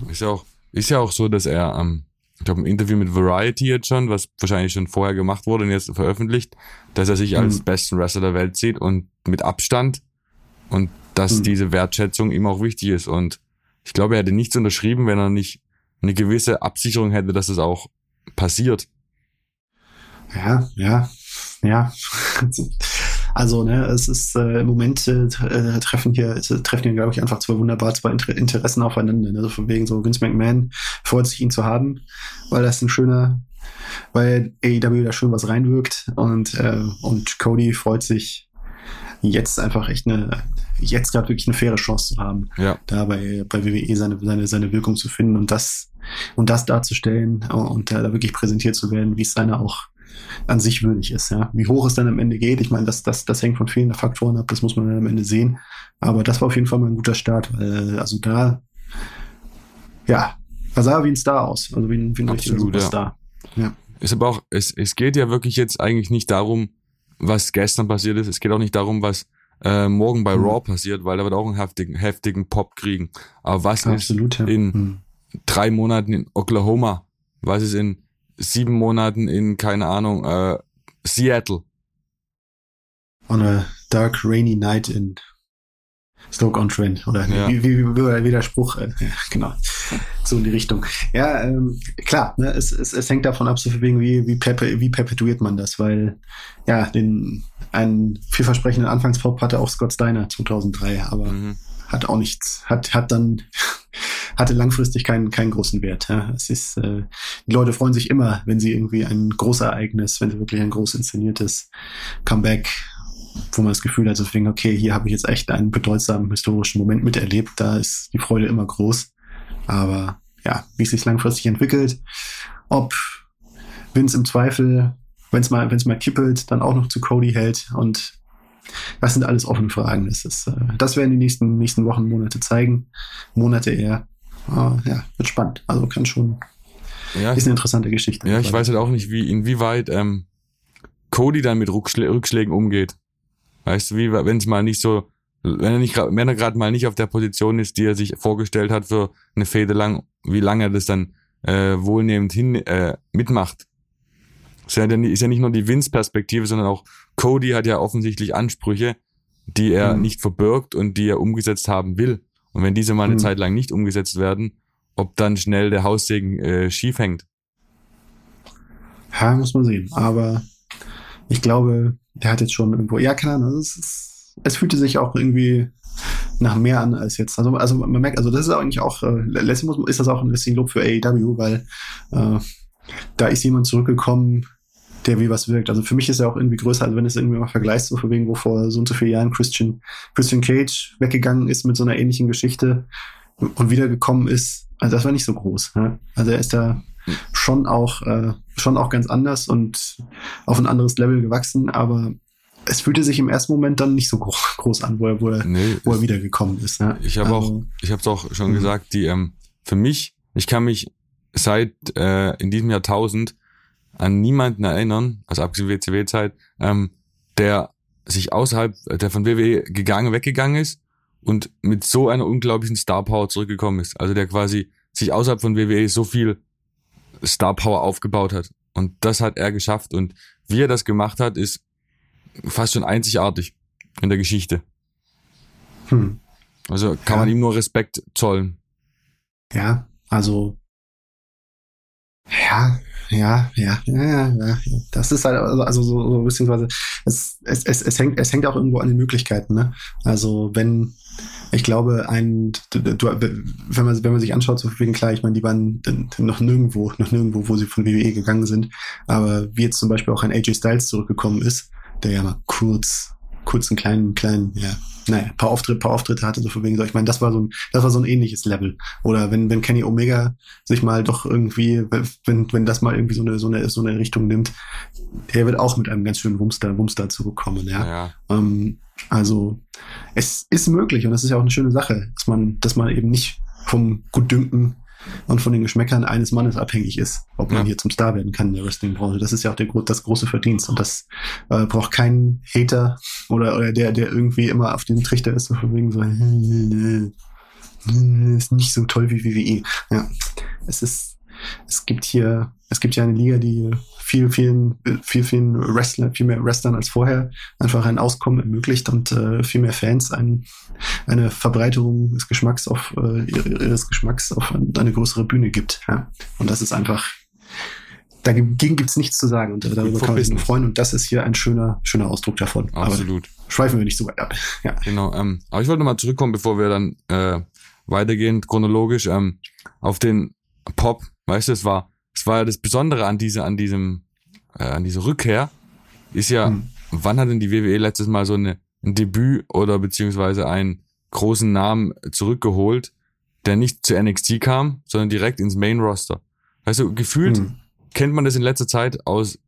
Ist ja auch, ist ja auch so, dass er am ähm ich glaube, ein Interview mit Variety jetzt schon, was wahrscheinlich schon vorher gemacht wurde und jetzt veröffentlicht, dass er sich als mhm. besten Wrestler der Welt sieht und mit Abstand und dass mhm. diese Wertschätzung ihm auch wichtig ist. Und ich glaube, er hätte nichts unterschrieben, wenn er nicht eine gewisse Absicherung hätte, dass es auch passiert. Ja, ja, ja. Also, ne, es ist äh, im Moment äh, äh treffen hier, äh, treffen hier, glaube ich, einfach zwei wunderbar zwei Inter Interessen aufeinander. Ne? Also von wegen so Vince McMahon freut sich, ihn zu haben, weil das ein schöner, weil AEW da schön was reinwirkt und, äh, und Cody freut sich jetzt einfach echt eine, jetzt gerade wirklich eine faire Chance zu haben, ja. da bei, bei WWE seine, seine, seine Wirkung zu finden und das, und das darzustellen und da wirklich präsentiert zu werden, wie es seine auch an sich würdig ist. Ja. Wie hoch es dann am Ende geht, ich meine, das, das, das hängt von vielen Faktoren ab, das muss man dann am Ende sehen. Aber das war auf jeden Fall mal ein guter Start, weil also da, ja, da sah er wie ein Star aus, also wie ein, wie ein richtiger Superstar. Ja. ja. Ist aber auch, es, es geht ja wirklich jetzt eigentlich nicht darum, was gestern passiert ist. Es geht auch nicht darum, was äh, morgen bei mhm. Raw passiert, weil er wird auch einen heftigen, heftigen Pop kriegen. Aber was Absolut, ist ja. in mhm. drei Monaten in Oklahoma? Was ist in sieben Monaten in, keine Ahnung, äh, Seattle. On a dark rainy night in Stoke-on-Trent. Oder ja. wie, wie, wie, wie der Spruch, äh, genau. So in die Richtung. Ja, ähm, klar, ne, es, es, es hängt davon ab, so wegen, wie, wie, perpe, wie perpetuiert man das, weil ja, den einen vielversprechenden Anfangspop hatte auch Scott Steiner 2003, aber mhm. hat auch nichts, hat, hat dann hatte langfristig keinen, keinen großen Wert. Ja. Es ist, äh, die Leute freuen sich immer, wenn sie irgendwie ein Großereignis, wenn sie wirklich ein groß inszeniertes Comeback, wo man das Gefühl hat, so fing, okay, hier habe ich jetzt echt einen bedeutsamen historischen Moment miterlebt. Da ist die Freude immer groß. Aber ja, wie es sich langfristig entwickelt, ob Vince im Zweifel, wenn es mal, wenn es mal kippelt, dann auch noch zu Cody hält und das sind alles offene Fragen. Das, ist, äh, das werden die nächsten, nächsten Wochen, Monate zeigen. Monate eher. Uh, ja, wird spannend. Also kann schon. Ja, ist eine interessante Geschichte. Ja, ich weiß halt auch nicht, wie, inwieweit ähm, Cody dann mit Rückschlä Rückschlägen umgeht. Weißt du, wie, wenn es mal nicht so, wenn er nicht, wenn er gerade mal nicht auf der Position ist, die er sich vorgestellt hat für eine Fehde lang, wie lange er das dann äh, wohlnehmend hin äh, mitmacht. Ist ja, ist ja nicht nur die Vince-Perspektive, sondern auch Cody hat ja offensichtlich Ansprüche, die er mhm. nicht verbirgt und die er umgesetzt haben will. Und wenn diese mal eine mhm. Zeit lang nicht umgesetzt werden, ob dann schnell der Haussegen äh, schief hängt. Ja, muss man sehen. Aber ich glaube, der hat jetzt schon irgendwo, ja, keine Ahnung, es, ist, es fühlte sich auch irgendwie nach mehr an als jetzt. Also, also man merkt, also das ist eigentlich auch, äh, letztlich ist das auch ein bisschen Lob für AEW, weil äh, da ist jemand zurückgekommen, der wie was wirkt. Also für mich ist er auch irgendwie größer, als wenn es irgendwie mal vergleicht, so für wegen, wo vor so und so vielen Jahren Christian, Christian Cage weggegangen ist mit so einer ähnlichen Geschichte und wiedergekommen ist. Also das war nicht so groß. Ja? Also er ist da schon auch, äh, schon auch ganz anders und auf ein anderes Level gewachsen, aber es fühlte sich im ersten Moment dann nicht so groß an, wo er, wo er, nee, wo er wiedergekommen ist. Ja? Ich habe also, auch, ich habe es auch schon mhm. gesagt, die ähm, für mich, ich kann mich seit äh, in diesem Jahrtausend an niemanden erinnern, also abgesehen WCW-Zeit, ähm, der sich außerhalb, der von WWE gegangen, weggegangen ist und mit so einer unglaublichen Star Power zurückgekommen ist. Also der quasi sich außerhalb von WWE so viel Star Power aufgebaut hat. Und das hat er geschafft. Und wie er das gemacht hat, ist fast schon einzigartig in der Geschichte. Hm. Also kann ja. man ihm nur Respekt zollen. Ja, also ja, ja, ja, ja, ja, Das ist halt, also, also so, so beziehungsweise es, es, es, es hängt, es hängt auch irgendwo an den Möglichkeiten, ne? Also wenn, ich glaube, ein, du, wenn man, wenn man sich anschaut, so wegen klar, ich meine, die waren noch nirgendwo, noch nirgendwo, wo sie von WWE gegangen sind, aber wie jetzt zum Beispiel auch ein AJ Styles zurückgekommen ist, der ja mal kurz, kurz einen kleinen, kleinen, ja, naja, paar Auftritte, paar Auftritte hatte, so von wegen so. Ich meine, das war so ein, das war so ein ähnliches Level. Oder wenn, wenn Kenny Omega sich mal doch irgendwie, wenn, wenn das mal irgendwie so eine, so eine, so eine Richtung nimmt, er wird auch mit einem ganz schönen Wumster, Wumster zurückkommen, ja. ja. Ähm, also, es ist möglich und das ist ja auch eine schöne Sache, dass man, dass man eben nicht vom Gutdünken und von den Geschmäckern eines Mannes abhängig ist, ob man ja. hier zum Star werden kann in der Wrestling-Branche. Das ist ja auch der, das große Verdienst und das äh, braucht keinen Hater oder, oder der, der irgendwie immer auf diesem Trichter ist, so von wegen so, *laughs* ist nicht so toll wie WWE. Ja, es ist, es gibt hier, es gibt ja eine Liga, die viel, vielen, viel, vielen Wrestler, viel mehr Wrestlern als vorher einfach ein Auskommen ermöglicht und äh, viel mehr Fans ein, eine Verbreiterung des Geschmacks auf äh, ihres Geschmacks auf eine größere Bühne gibt. Ja. Und das ist einfach dagegen gibt's nichts zu sagen und darüber kann man sich freuen und das ist hier ein schöner schöner Ausdruck davon. Absolut. Aber schweifen wir nicht so weit ab. Ja. Genau. Ähm, aber ich wollte nochmal zurückkommen, bevor wir dann äh, weitergehen chronologisch ähm, auf den Pop. Weißt du, es war es war ja das Besondere an dieser, an diesem, äh, an dieser Rückkehr, ist ja, hm. wann hat denn die WWE letztes Mal so eine, ein Debüt oder beziehungsweise einen großen Namen zurückgeholt, der nicht zu NXT kam, sondern direkt ins Main Roster. Also gefühlt hm. kennt man das in letzter Zeit aus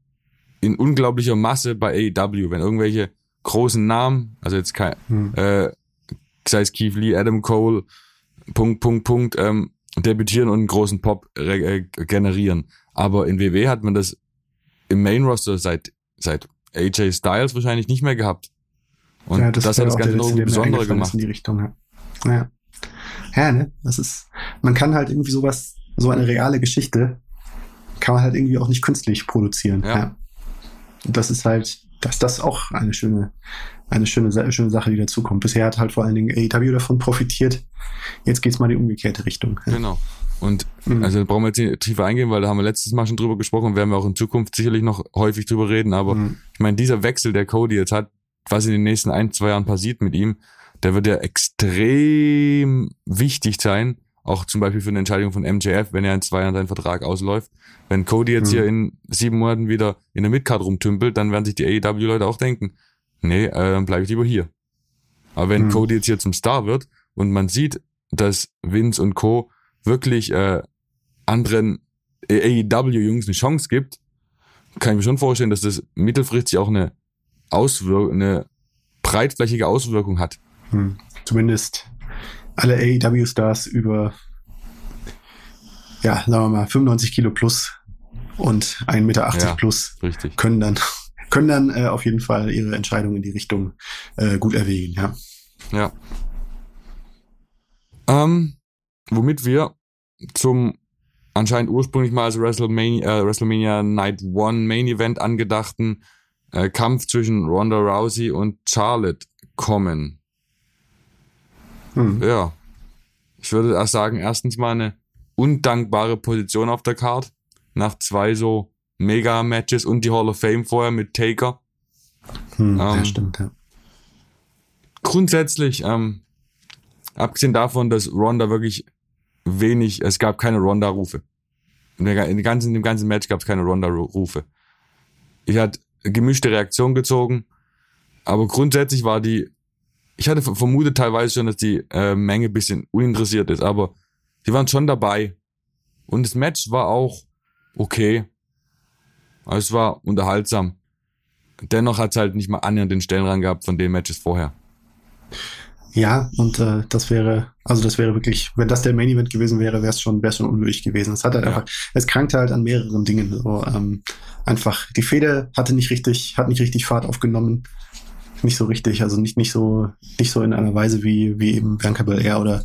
in unglaublicher Masse bei AEW, wenn irgendwelche großen Namen, also jetzt kein, hm. äh, sei es Keith Lee, Adam Cole, Punkt, Punkt, Punkt, ähm, debütieren und einen großen Pop äh, generieren. Aber in WW hat man das im Main Roster seit, seit AJ Styles wahrscheinlich nicht mehr gehabt. Und ja, das, das hat das Ganze noch besonderer gemacht. In die Richtung, ja. ja. Ja, ne? Das ist, man kann halt irgendwie sowas, so eine reale Geschichte, kann man halt irgendwie auch nicht künstlich produzieren. Ja. ja. Das ist halt, dass das auch eine schöne, eine schöne, schöne Sache, die dazukommt. Bisher hat halt vor allen Dingen AEW davon profitiert. Jetzt geht's mal in die umgekehrte Richtung. Genau. Und mhm. also da brauchen wir jetzt nicht tiefer eingehen, weil da haben wir letztes Mal schon drüber gesprochen und werden wir auch in Zukunft sicherlich noch häufig drüber reden. Aber mhm. ich meine, dieser Wechsel, der Cody jetzt hat, was in den nächsten ein, zwei Jahren passiert mit ihm, der wird ja extrem wichtig sein, auch zum Beispiel für eine Entscheidung von MJF, wenn er in zwei Jahren seinen Vertrag ausläuft. Wenn Cody jetzt mhm. hier in sieben Monaten wieder in der Midcard rumtümpelt, dann werden sich die AEW-Leute auch denken, nee, äh, dann bleibe ich lieber hier. Aber wenn mhm. Cody jetzt hier zum Star wird und man sieht, dass Vince und Co. wirklich äh, anderen AEW-Jungs eine Chance gibt, kann ich mir schon vorstellen, dass das mittelfristig auch eine Auswirkung, eine breitflächige Auswirkung hat. Hm. Zumindest alle AEW-Stars über, ja, sagen wir mal, 95 Kilo plus und 1,80 Meter ja, plus richtig. können dann, *laughs* können dann äh, auf jeden Fall ihre Entscheidung in die Richtung äh, gut erwägen, ja. Ja. Ähm, womit wir zum anscheinend ursprünglich mal als WrestleMania, äh, WrestleMania Night One Main Event angedachten äh, Kampf zwischen Ronda Rousey und Charlotte kommen. Hm. Ja. Ich würde erst sagen, erstens mal eine undankbare Position auf der Card. Nach zwei so Mega-Matches und die Hall of Fame vorher mit Taker. Hm, ähm, ja, stimmt, ja. Grundsätzlich, ähm, abgesehen davon, dass Ronda wirklich wenig, es gab keine Ronda-Rufe. In, dem ganzen, in dem ganzen Match gab es keine Ronda-Rufe. Ich hatte gemischte Reaktion gezogen, aber grundsätzlich war die ich hatte vermutet teilweise schon, dass die äh, Menge bisschen uninteressiert ist, aber die waren schon dabei. Und das Match war auch okay. Also es war unterhaltsam. Dennoch hat es halt nicht mal annähernd den Stellenrang gehabt von den Matches vorher. Ja, und äh, das wäre, also das wäre wirklich, wenn das der Main Event gewesen wäre, wäre es schon, wäre es schon unwürdig gewesen. Es hat halt ja. einfach, es krankte halt an mehreren Dingen. So, ähm, einfach die Fehde hatte nicht richtig, hat nicht richtig Fahrt aufgenommen, nicht so richtig, also nicht nicht so nicht so in einer Weise wie wie eben Bianca Belair oder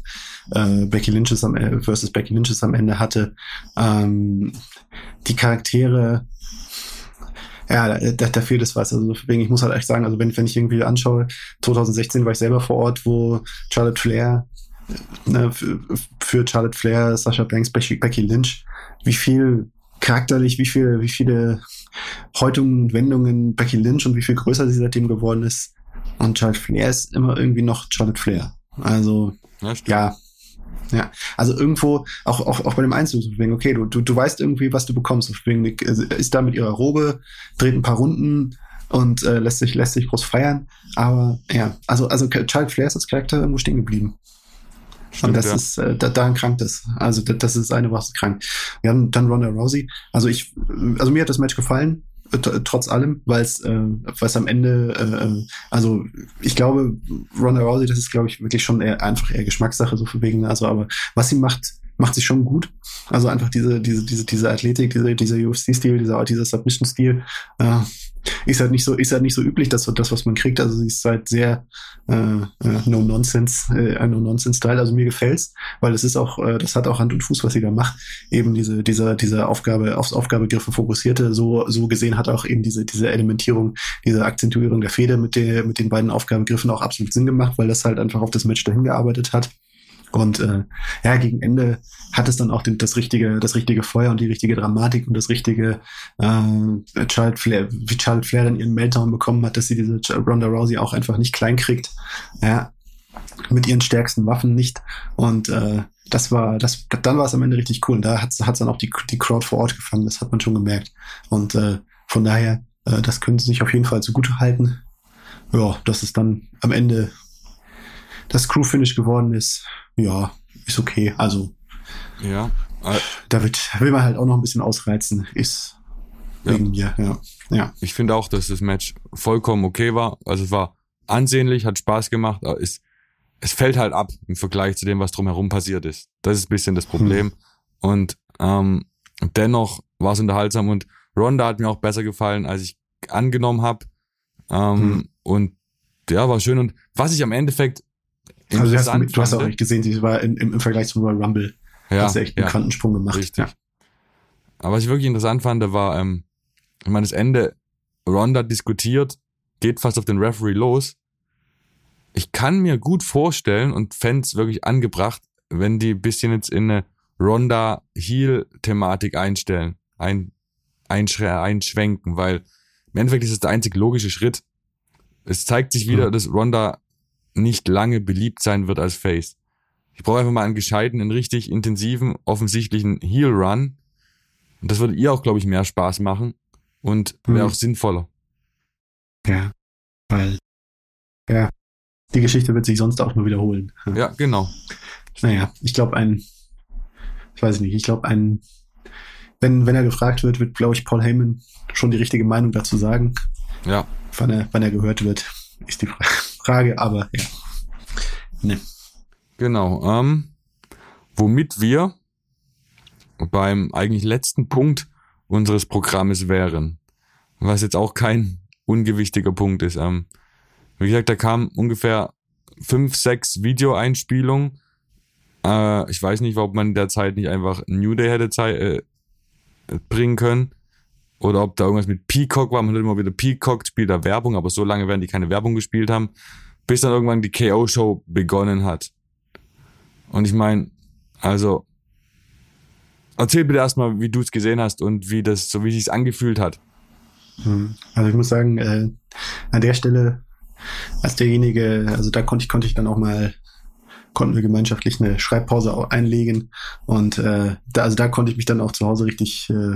äh, Becky Lynch am versus Becky Lynch am Ende hatte. Ähm, die Charaktere ja, da, da fehlt es was. Also deswegen, ich muss halt echt sagen, also wenn, wenn ich irgendwie anschaue, 2016 war ich selber vor Ort, wo Charlotte Flair, ne, für, Charlotte Flair, Sasha Banks, Becky, Becky Lynch, wie viel charakterlich, wie viel, wie viele Häutungen und Wendungen Becky Lynch und wie viel größer sie seitdem geworden ist. Und Charlotte Flair ist immer irgendwie noch Charlotte Flair. Also, ja, ja, ja, also irgendwo, auch, auch, auch bei dem Einzug, wegen, okay, du, du, du weißt irgendwie, was du bekommst. Wegen, ist da mit ihrer Robe, dreht ein paar Runden und äh, lässt sich lässt sich groß feiern. Aber ja, also also Child Flair ist als Charakter irgendwo stehen geblieben. Stimmt, und das ja. ist, äh, da, daran krankt es. Also das, das ist eine was krank. Wir haben dann Ronda Rousey. Also ich, also mir hat das Match gefallen trotz allem, weil es äh, was am Ende, äh, äh, also ich glaube, Ronda Rousey, das ist glaube ich wirklich schon eher, einfach eher Geschmackssache so für wegen, also aber was sie macht, macht sie schon gut. Also einfach diese diese diese diese Athletik, diese dieser UFC-Stil, dieser dieser Submission-Stil. Äh, ist halt nicht so, ist halt nicht so üblich, dass das, was man kriegt. Also sie ist halt sehr äh, äh, no nonsense, äh, no nonsense Style. Also mir gefällt's, weil es ist auch, äh, das hat auch Hand und Fuß, was sie da macht. Eben diese, dieser, dieser Aufgabe aufs Aufgabegriffe fokussierte. So, so gesehen hat auch eben diese, diese Elementierung, diese Akzentuierung der Feder mit der, mit den beiden Aufgabegriffen auch absolut Sinn gemacht, weil das halt einfach auf das Match dahin gearbeitet hat. Und äh, ja, gegen Ende hat es dann auch den, das richtige, das richtige Feuer und die richtige Dramatik und das richtige äh, Charlotte Flair, wie Charlotte Flair dann ihren Meltdown bekommen hat, dass sie diese Ronda Rousey auch einfach nicht klein kriegt. Ja, mit ihren stärksten Waffen nicht. Und äh, das war, das, dann war es am Ende richtig cool. Und da hat es dann auch die, die Crowd vor Ort gefangen, das hat man schon gemerkt. Und äh, von daher, äh, das können sie sich auf jeden Fall zugute halten. Ja, dass es dann am Ende das Crew-Finish geworden ist ja, ist okay. Also, ja. Da wird, will man halt auch noch ein bisschen ausreizen. Ist ja. wegen mir, ja. ja. Ich finde auch, dass das Match vollkommen okay war. Also es war ansehnlich, hat Spaß gemacht, aber es, es fällt halt ab im Vergleich zu dem, was drumherum passiert ist. Das ist ein bisschen das Problem. Hm. Und ähm, dennoch war es unterhaltsam und Ronda hat mir auch besser gefallen, als ich angenommen habe. Ähm, hm. Und ja, war schön. Und was ich am Endeffekt also du hast, du hast auch nicht gesehen, sie war in, im, im Vergleich zum Royal Rumble. Ja, hat sie echt einen ja, Quantensprung gemacht. Richtig. Ja. Aber was ich wirklich interessant fand, war, ähm, ich meine, das Ende, Ronda diskutiert, geht fast auf den Referee los. Ich kann mir gut vorstellen und fände wirklich angebracht, wenn die bisschen jetzt in eine Ronda Heel-Thematik einstellen, ein, einschrä einschwenken, weil im Endeffekt ist es der einzig logische Schritt. Es zeigt sich wieder, mhm. dass Ronda nicht lange beliebt sein wird als Face. Ich brauche einfach mal einen gescheiten, einen richtig intensiven, offensichtlichen Heel Run. Und das würde ihr auch, glaube ich, mehr Spaß machen und wäre hm. auch sinnvoller. Ja, weil, ja, die Geschichte wird sich sonst auch nur wiederholen. Ja, genau. Naja, ich glaube, ein, ich weiß nicht, ich glaube, ein, wenn, wenn er gefragt wird, wird, glaube ich, Paul Heyman schon die richtige Meinung dazu sagen. Ja. Wann er, wann er gehört wird, ist die Frage. Frage, aber ja. Nee. Genau. Ähm, womit wir beim eigentlich letzten Punkt unseres Programmes wären, was jetzt auch kein ungewichtiger Punkt ist. Ähm, wie gesagt, da kamen ungefähr fünf, sechs Videoeinspielungen. Äh, ich weiß nicht, ob man derzeit nicht einfach New Day hätte äh, bringen können. Oder ob da irgendwas mit Peacock war. Man hat immer wieder Peacock spielt da Werbung, aber so lange werden die keine Werbung gespielt haben, bis dann irgendwann die KO-Show begonnen hat. Und ich meine, also, erzähl bitte erstmal, wie du es gesehen hast und wie das, so wie sich's angefühlt hat. Hm. Also ich muss sagen, äh, an der Stelle, als derjenige, also da konnte ich, konnte ich dann auch mal konnten wir gemeinschaftlich eine Schreibpause einlegen und äh, da, also da konnte ich mich dann auch zu Hause richtig äh,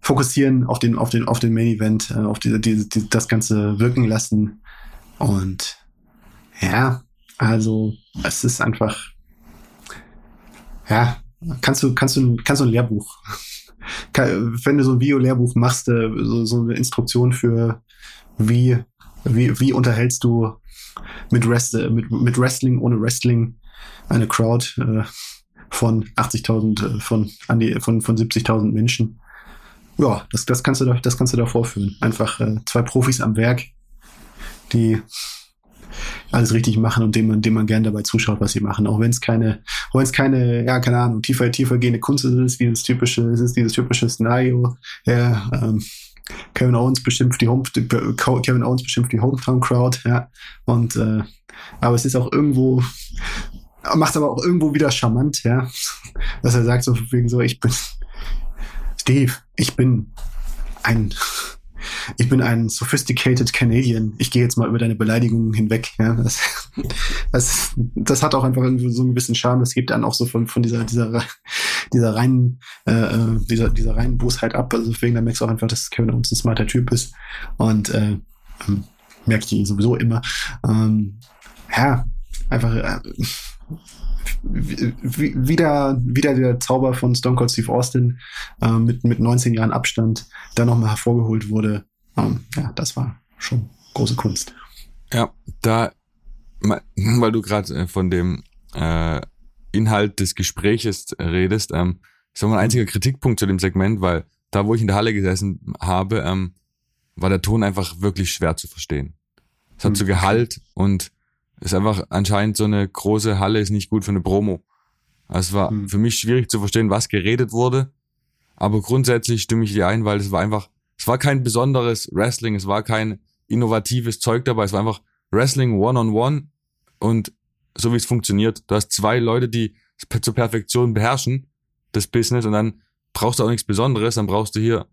fokussieren auf den, auf den, auf den Main Event, äh, auf die, die, die, das Ganze wirken lassen. Und ja, also es ist einfach, ja, kannst du, kannst du, kannst du ein Lehrbuch, *laughs* wenn du so ein Video-Lehrbuch machst, äh, so, so eine Instruktion für wie wie, wie unterhältst du mit, Rest, mit, mit Wrestling ohne Wrestling eine Crowd äh, von 80.000, äh, von, von, von 70.000 Menschen? Ja, das, das kannst du da, das kannst du da vorführen. Einfach äh, zwei Profis am Werk, die alles richtig machen und dem man, dem man gern dabei zuschaut, was sie machen. Auch wenn es keine, wenn es keine, ja, keine Ahnung, tiefer, tiefer gehende Kunst ist, dieses typische, es ist dieses typische Szenario, ja, ähm, Kevin Owens beschimpft die Home, Kevin Owens beschimpft die Hometown Crowd, ja. Und äh, aber es ist auch irgendwo, macht aber auch irgendwo wieder charmant, ja. *laughs* Dass er sagt so wegen so, ich bin Steve, ich bin ein ich bin ein sophisticated Canadian. Ich gehe jetzt mal über deine Beleidigungen hinweg. Ja, das, das, das hat auch einfach irgendwie so einen gewissen Charme. Das gibt dann auch so von, von dieser, dieser, dieser reinen, äh, äh, dieser, dieser reinen Bosheit ab. Also deswegen, da merkst du auch einfach, dass Kevin uns ein smarter Typ ist. Und äh, ähm, merke ich ihn sowieso immer. Ähm, ja, einfach äh, wieder, wieder der Zauber von Stone Cold Steve Austin äh, mit, mit 19 Jahren Abstand da nochmal hervorgeholt wurde. Ähm, ja, das war schon große Kunst. Ja, da, weil du gerade äh, von dem äh, Inhalt des Gespräches redest, ähm, ist auch mein einziger Kritikpunkt zu dem Segment, weil da, wo ich in der Halle gesessen habe, ähm, war der Ton einfach wirklich schwer zu verstehen. Es hat hm. so Gehalt und ist einfach anscheinend so eine große Halle ist nicht gut für eine Promo. Also es war hm. für mich schwierig zu verstehen, was geredet wurde. Aber grundsätzlich stimme ich dir ein, weil es war einfach, es war kein besonderes Wrestling, es war kein innovatives Zeug dabei, es war einfach Wrestling one-on-one -on -one und so wie es funktioniert. Du hast zwei Leute, die es zur Perfektion beherrschen, das Business, und dann brauchst du auch nichts Besonderes, dann brauchst du hier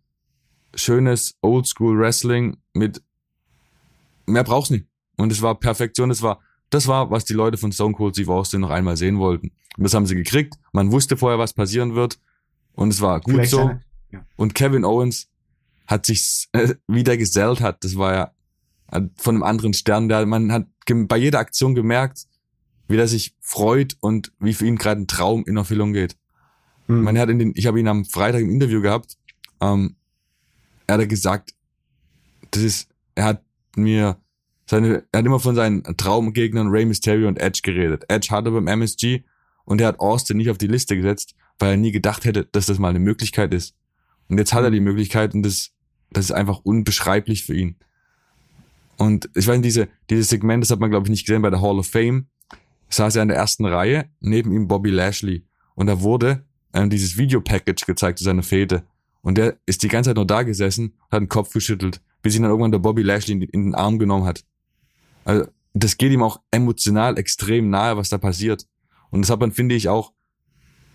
schönes Oldschool Wrestling mit mehr brauchst du nicht. Und es war Perfektion, es war das war, was die Leute von Stone Cold Steve Austin noch einmal sehen wollten. Und das haben sie gekriegt. Man wusste vorher, was passieren wird. Und es war gut Vielleicht so. Eine, ja. Und Kevin Owens hat sich äh, wieder gesellt hat. Das war ja von einem anderen Stern. Der, man hat bei jeder Aktion gemerkt, wie er sich freut und wie für ihn gerade ein Traum in Erfüllung geht. Mhm. Man hat in den, ich habe ihn am Freitag im Interview gehabt. Ähm, er hat gesagt, das ist, er hat mir seine, er hat immer von seinen Traumgegnern Rey Mysterio und Edge geredet. Edge hatte beim MSG und er hat Austin nicht auf die Liste gesetzt, weil er nie gedacht hätte, dass das mal eine Möglichkeit ist. Und jetzt hat er die mhm. Möglichkeit und das, das ist einfach unbeschreiblich für ihn. Und ich weiß, diese, dieses Segment, das hat man, glaube ich, nicht gesehen bei der Hall of Fame, saß er in der ersten Reihe, neben ihm Bobby Lashley. Und da wurde ähm, dieses Videopackage gezeigt zu seiner Fete. Und der ist die ganze Zeit nur da gesessen, hat den Kopf geschüttelt, bis ihn dann irgendwann der Bobby Lashley in, in den Arm genommen hat. Also das geht ihm auch emotional extrem nahe, was da passiert. Und das hat man, finde ich, auch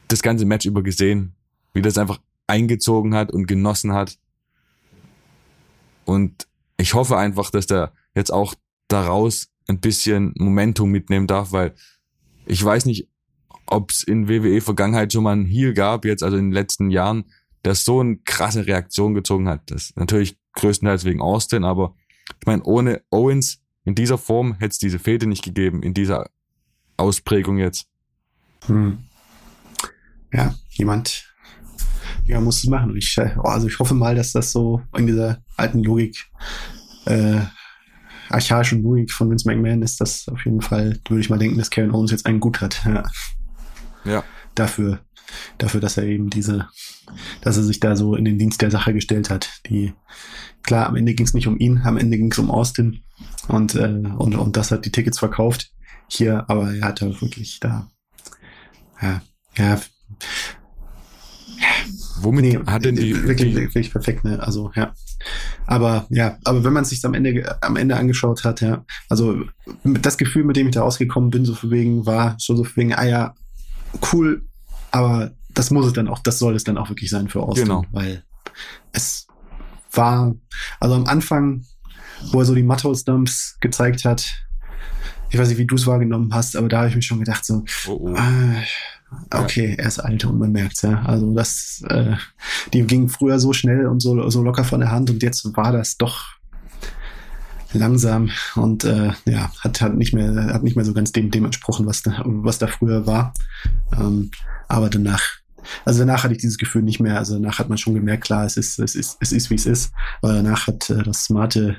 das ganze Match über gesehen, wie das einfach eingezogen hat und genossen hat. Und ich hoffe einfach, dass der jetzt auch daraus ein bisschen Momentum mitnehmen darf, weil ich weiß nicht, ob es in WWE Vergangenheit schon mal einen Heal gab, jetzt also in den letzten Jahren, der so eine krasse Reaktion gezogen hat. Das natürlich größtenteils wegen Austin, aber ich meine, ohne Owens in dieser Form hätte es diese Fehde nicht gegeben, in dieser Ausprägung jetzt. Hm. Ja, jemand ja, muss es machen. Ich, oh, also ich hoffe mal, dass das so in dieser alten Logik, äh, archaischen Logik von Vince McMahon ist, dass auf jeden Fall, würde ich mal denken, dass Kevin Owens jetzt einen gut hat. Ja. ja. Dafür, dafür, dass er eben diese, dass er sich da so in den Dienst der Sache gestellt hat. Die, klar, am Ende ging es nicht um ihn, am Ende ging es um Austin und, äh, und, und das hat die Tickets verkauft hier, aber er hatte wirklich da, ja, ja, Womit nee, hat denn die wirklich, wirklich perfekt, ne? Also ja. Aber ja, aber wenn man es sich am Ende am Ende angeschaut hat, ja, also das Gefühl, mit dem ich da rausgekommen bin, so für wegen war schon so für wegen, ah ja, cool, aber das muss es dann auch, das soll es dann auch wirklich sein für Austin, genau. weil es war, also am Anfang wo er so die Mattos-Dumps gezeigt hat. Ich weiß nicht, wie du es wahrgenommen hast, aber da habe ich mir schon gedacht, so, oh, oh. Äh, okay, er ist alt und man merkt's, ja. Also das, äh, die ging früher so schnell und so, so locker von der Hand und jetzt war das doch langsam und äh, ja, hat, hat nicht mehr, hat nicht mehr so ganz dem, dem entsprochen, was da, was da früher war. Ähm, aber danach also danach hatte ich dieses Gefühl nicht mehr. Also danach hat man schon gemerkt, klar, es ist, es ist, es ist, wie es ist. Aber danach hat äh, das smarte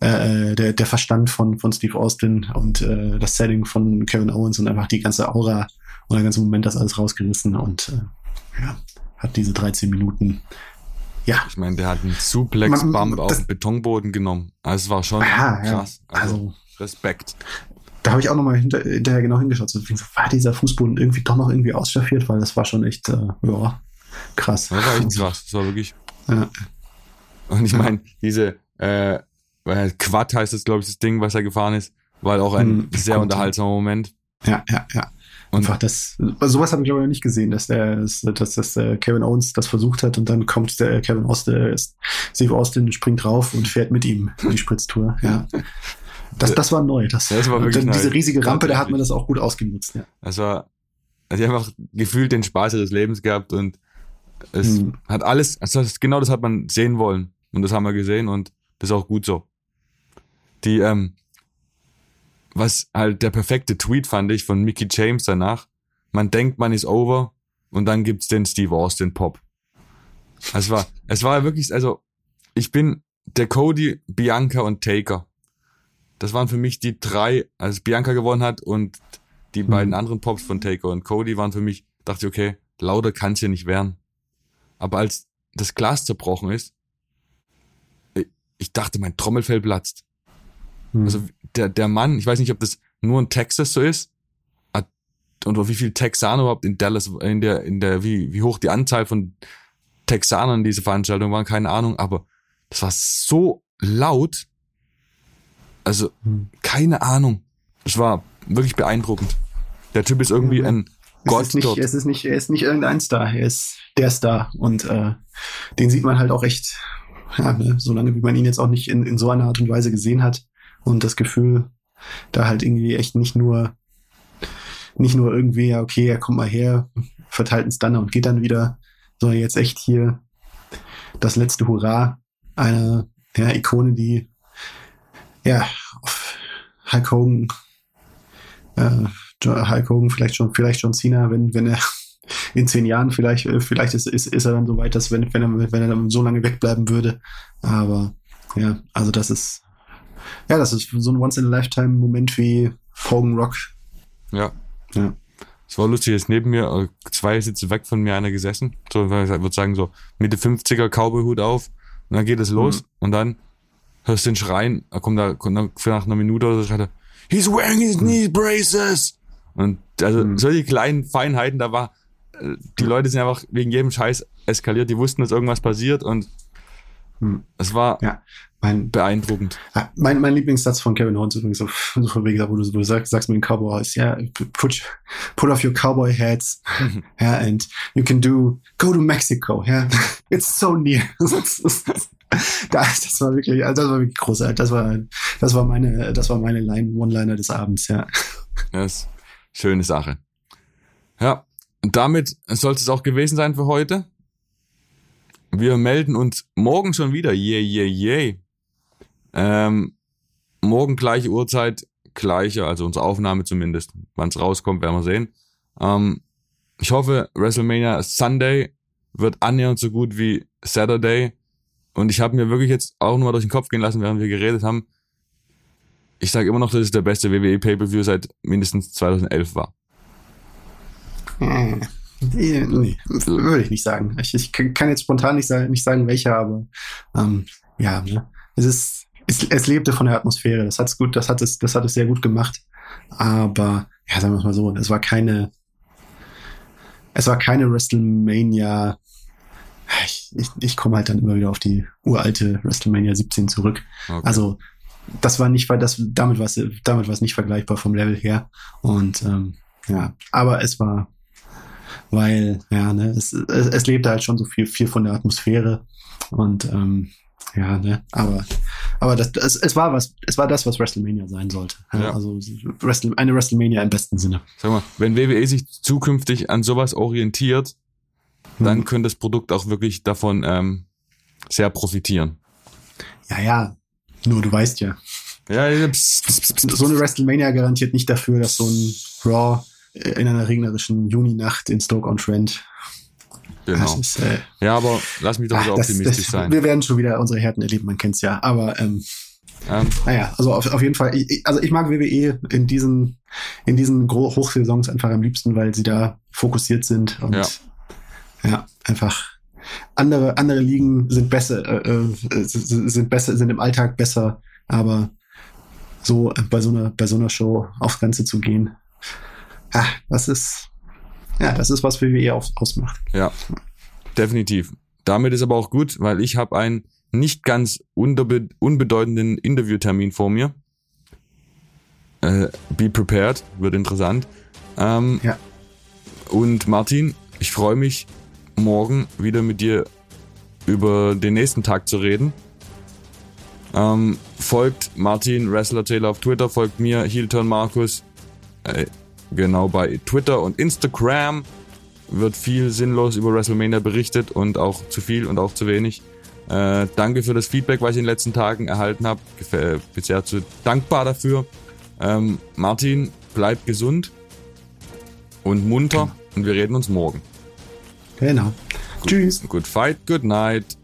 äh, der, der Verstand von, von Steve Austin und äh, das Setting von Kevin Owens und einfach die ganze Aura und der ganze Moment das alles rausgerissen und äh, ja, hat diese 13 Minuten ja. Ich meine, der hat einen Suplex-Bump auf den Betonboden genommen. Also es war schon aha, krass. Ja. Also, also, Respekt. Da habe ich auch nochmal hinter, hinterher genau hingeschaut. So, war dieser Fußboden irgendwie doch noch irgendwie ausstaffiert, weil das war schon echt, äh, ja, krass. Das war echt krass. Das war wirklich. Ja. Und ich meine, diese äh, Quad heißt es, glaube ich, das Ding, was er gefahren ist, war auch ein mhm, sehr unterhaltsamer Moment. Ja, ja, ja. Und Einfach das, sowas habe ich aber noch nicht gesehen, dass der, dass, dass, dass der Kevin Owens das versucht hat und dann kommt der Kevin Austin, Steve Austin springt drauf und fährt mit ihm die Spritztour. Ja. Das, das war neu. Das, das war wirklich und diese riesige Rampe, da hat man das auch gut ausgenutzt. Ja. Das war, also ich habe einfach gefühlt den Spaß ihres Lebens gehabt und es hm. hat alles, also genau das hat man sehen wollen und das haben wir gesehen und das ist auch gut so. Die, ähm, was halt der perfekte Tweet fand ich von Mickey James danach. Man denkt, man ist over und dann gibt's den Steve Austin Pop. Es war, es war wirklich, also ich bin der Cody, Bianca und Taker. Das waren für mich die drei, als Bianca gewonnen hat und die mhm. beiden anderen Pops von Taker und Cody waren für mich, dachte ich, okay, lauter kann's hier nicht werden. Aber als das Glas zerbrochen ist, ich dachte, mein Trommelfell platzt. Hm. Also der, der Mann, ich weiß nicht, ob das nur in Texas so ist, und wie viele Texaner überhaupt in Dallas, in der, in der, wie, wie hoch die Anzahl von Texanern in dieser Veranstaltung waren, keine Ahnung, aber das war so laut. Also, hm. keine Ahnung. Es war wirklich beeindruckend. Der Typ ist irgendwie mhm. ein Gott es ist nicht, dort. Es ist nicht, er ist nicht irgendein Star, er ist der Star. Und äh, den sieht man halt auch echt, ja, ne, solange wie man ihn jetzt auch nicht in, in so einer Art und Weise gesehen hat, und das Gefühl, da halt irgendwie echt nicht nur, nicht nur irgendwie, ja, okay, er kommt mal her, verteilt einen Stunner und geht dann wieder, sondern jetzt echt hier das letzte Hurra einer ja, Ikone, die ja auf Hulk Hogan, äh, Hulk Hogan vielleicht schon, vielleicht schon Cena, wenn, wenn er *laughs* in zehn Jahren vielleicht, äh, vielleicht ist, ist, ist er dann so weit, dass wenn, wenn er, wenn er dann so lange wegbleiben würde. Aber ja, also das ist ja, das ist so ein Once-in-a-Lifetime-Moment wie Hogan Rock. Ja. Ja. Es war lustig, jetzt neben mir, äh, zwei Sitze weg von mir einer gesessen. So, ich würde sagen, so Mitte 50er Cowboy-Hut auf. Und dann geht es los. Mhm. Und dann hörst du den Schreien. Er kommt da, kommt nach einer Minute oder so, schreit er, He's wearing his knee braces! Und also mhm. solche kleinen Feinheiten, da war, äh, die Leute sind einfach wegen jedem Scheiß eskaliert. Die wussten, dass irgendwas passiert und hm. es war, ja. Mein, Beeindruckend. Mein, mein Lieblingssatz von Kevin Owens übrigens, so, *laughs* so wie gesagt, wo du, wo du sagst, sagst mit den Cowboys, ja, yeah, put, put off your cowboy hats, *laughs* ja, yeah, and you can do, go to Mexico, ja, yeah. *laughs* it's so near. das, das war wirklich, also das war wirklich großartig. Das war, das war meine, das war meine Line, One-Liner des Abends, ja. Das schöne Sache. Ja, und damit soll es auch gewesen sein für heute. Wir melden uns morgen schon wieder. Yay, yay, yay. Ähm, morgen gleiche Uhrzeit, gleiche, also unsere Aufnahme zumindest. Wann es rauskommt, werden wir sehen. Ähm, ich hoffe, WrestleMania Sunday wird annähernd so gut wie Saturday. Und ich habe mir wirklich jetzt auch nochmal durch den Kopf gehen lassen, während wir geredet haben. Ich sage immer noch, dass es der beste WWE Pay-Per-View seit mindestens 2011 war. Hm. Nee, nee, würde ich nicht sagen. Ich, ich kann jetzt spontan nicht sagen, nicht sagen welcher, aber ähm, ja, ne? es ist es, es lebte von der Atmosphäre. Das hat's gut, das hat es, das hat es sehr gut gemacht. Aber ja, sagen wir es mal so, es war keine, es war keine WrestleMania. Ich, ich, ich komme halt dann immer wieder auf die uralte WrestleMania 17 zurück. Okay. Also das war nicht, weil das damit war es, damit war es nicht vergleichbar vom Level her. Und ähm, ja, aber es war, weil ja, ne, es, es, es lebte halt schon so viel, viel von der Atmosphäre und ähm, ja, ne, aber, aber das, es, es war was, es war das, was WrestleMania sein sollte. Ja, ja. Also Wrestle, eine WrestleMania im besten Sinne. Sag mal, wenn WWE sich zukünftig an sowas orientiert, hm. dann könnte das Produkt auch wirklich davon ähm, sehr profitieren. Ja, ja. Nur du weißt ja. Ja, pss, pss, pss, so eine WrestleMania garantiert nicht dafür, dass so ein Raw in einer regnerischen Juninacht in Stoke-on-Trent Genau. Ist, äh, ja, aber lass mich doch wieder optimistisch das, sein. Wir werden schon wieder unsere Härten erleben, man kennt's ja. Aber ähm, Ähm, naja, also auf, auf jeden Fall. Ich, also ich mag WWE in diesen, in diesen Hochsaisons einfach am liebsten, weil sie da fokussiert sind und ja, ja einfach andere, andere Ligen sind besser, äh, äh sind besser, sind im Alltag besser, aber so bei so einer, bei so einer Show aufs Ganze zu gehen, ah, das ist, ja, das ist, was WWE aus, ausmacht. Ja, definitiv. Damit ist aber auch gut, weil ich habe einen nicht ganz unbe unbedeutenden Interviewtermin vor mir. Äh, be prepared, wird interessant. Ähm, ja. Und Martin, ich freue mich, morgen wieder mit dir über den nächsten Tag zu reden. Ähm, folgt Martin Wrestler Taylor auf Twitter, folgt mir, Heelturn Markus. Äh, genau bei Twitter und Instagram wird viel sinnlos über WrestleMania berichtet und auch zu viel und auch zu wenig. Äh, danke für das Feedback, was ich in den letzten Tagen erhalten habe. Bisher zu dankbar dafür. Ähm, Martin, bleib gesund und munter genau. und wir reden uns morgen. Genau. Good, Tschüss. Good fight, good night.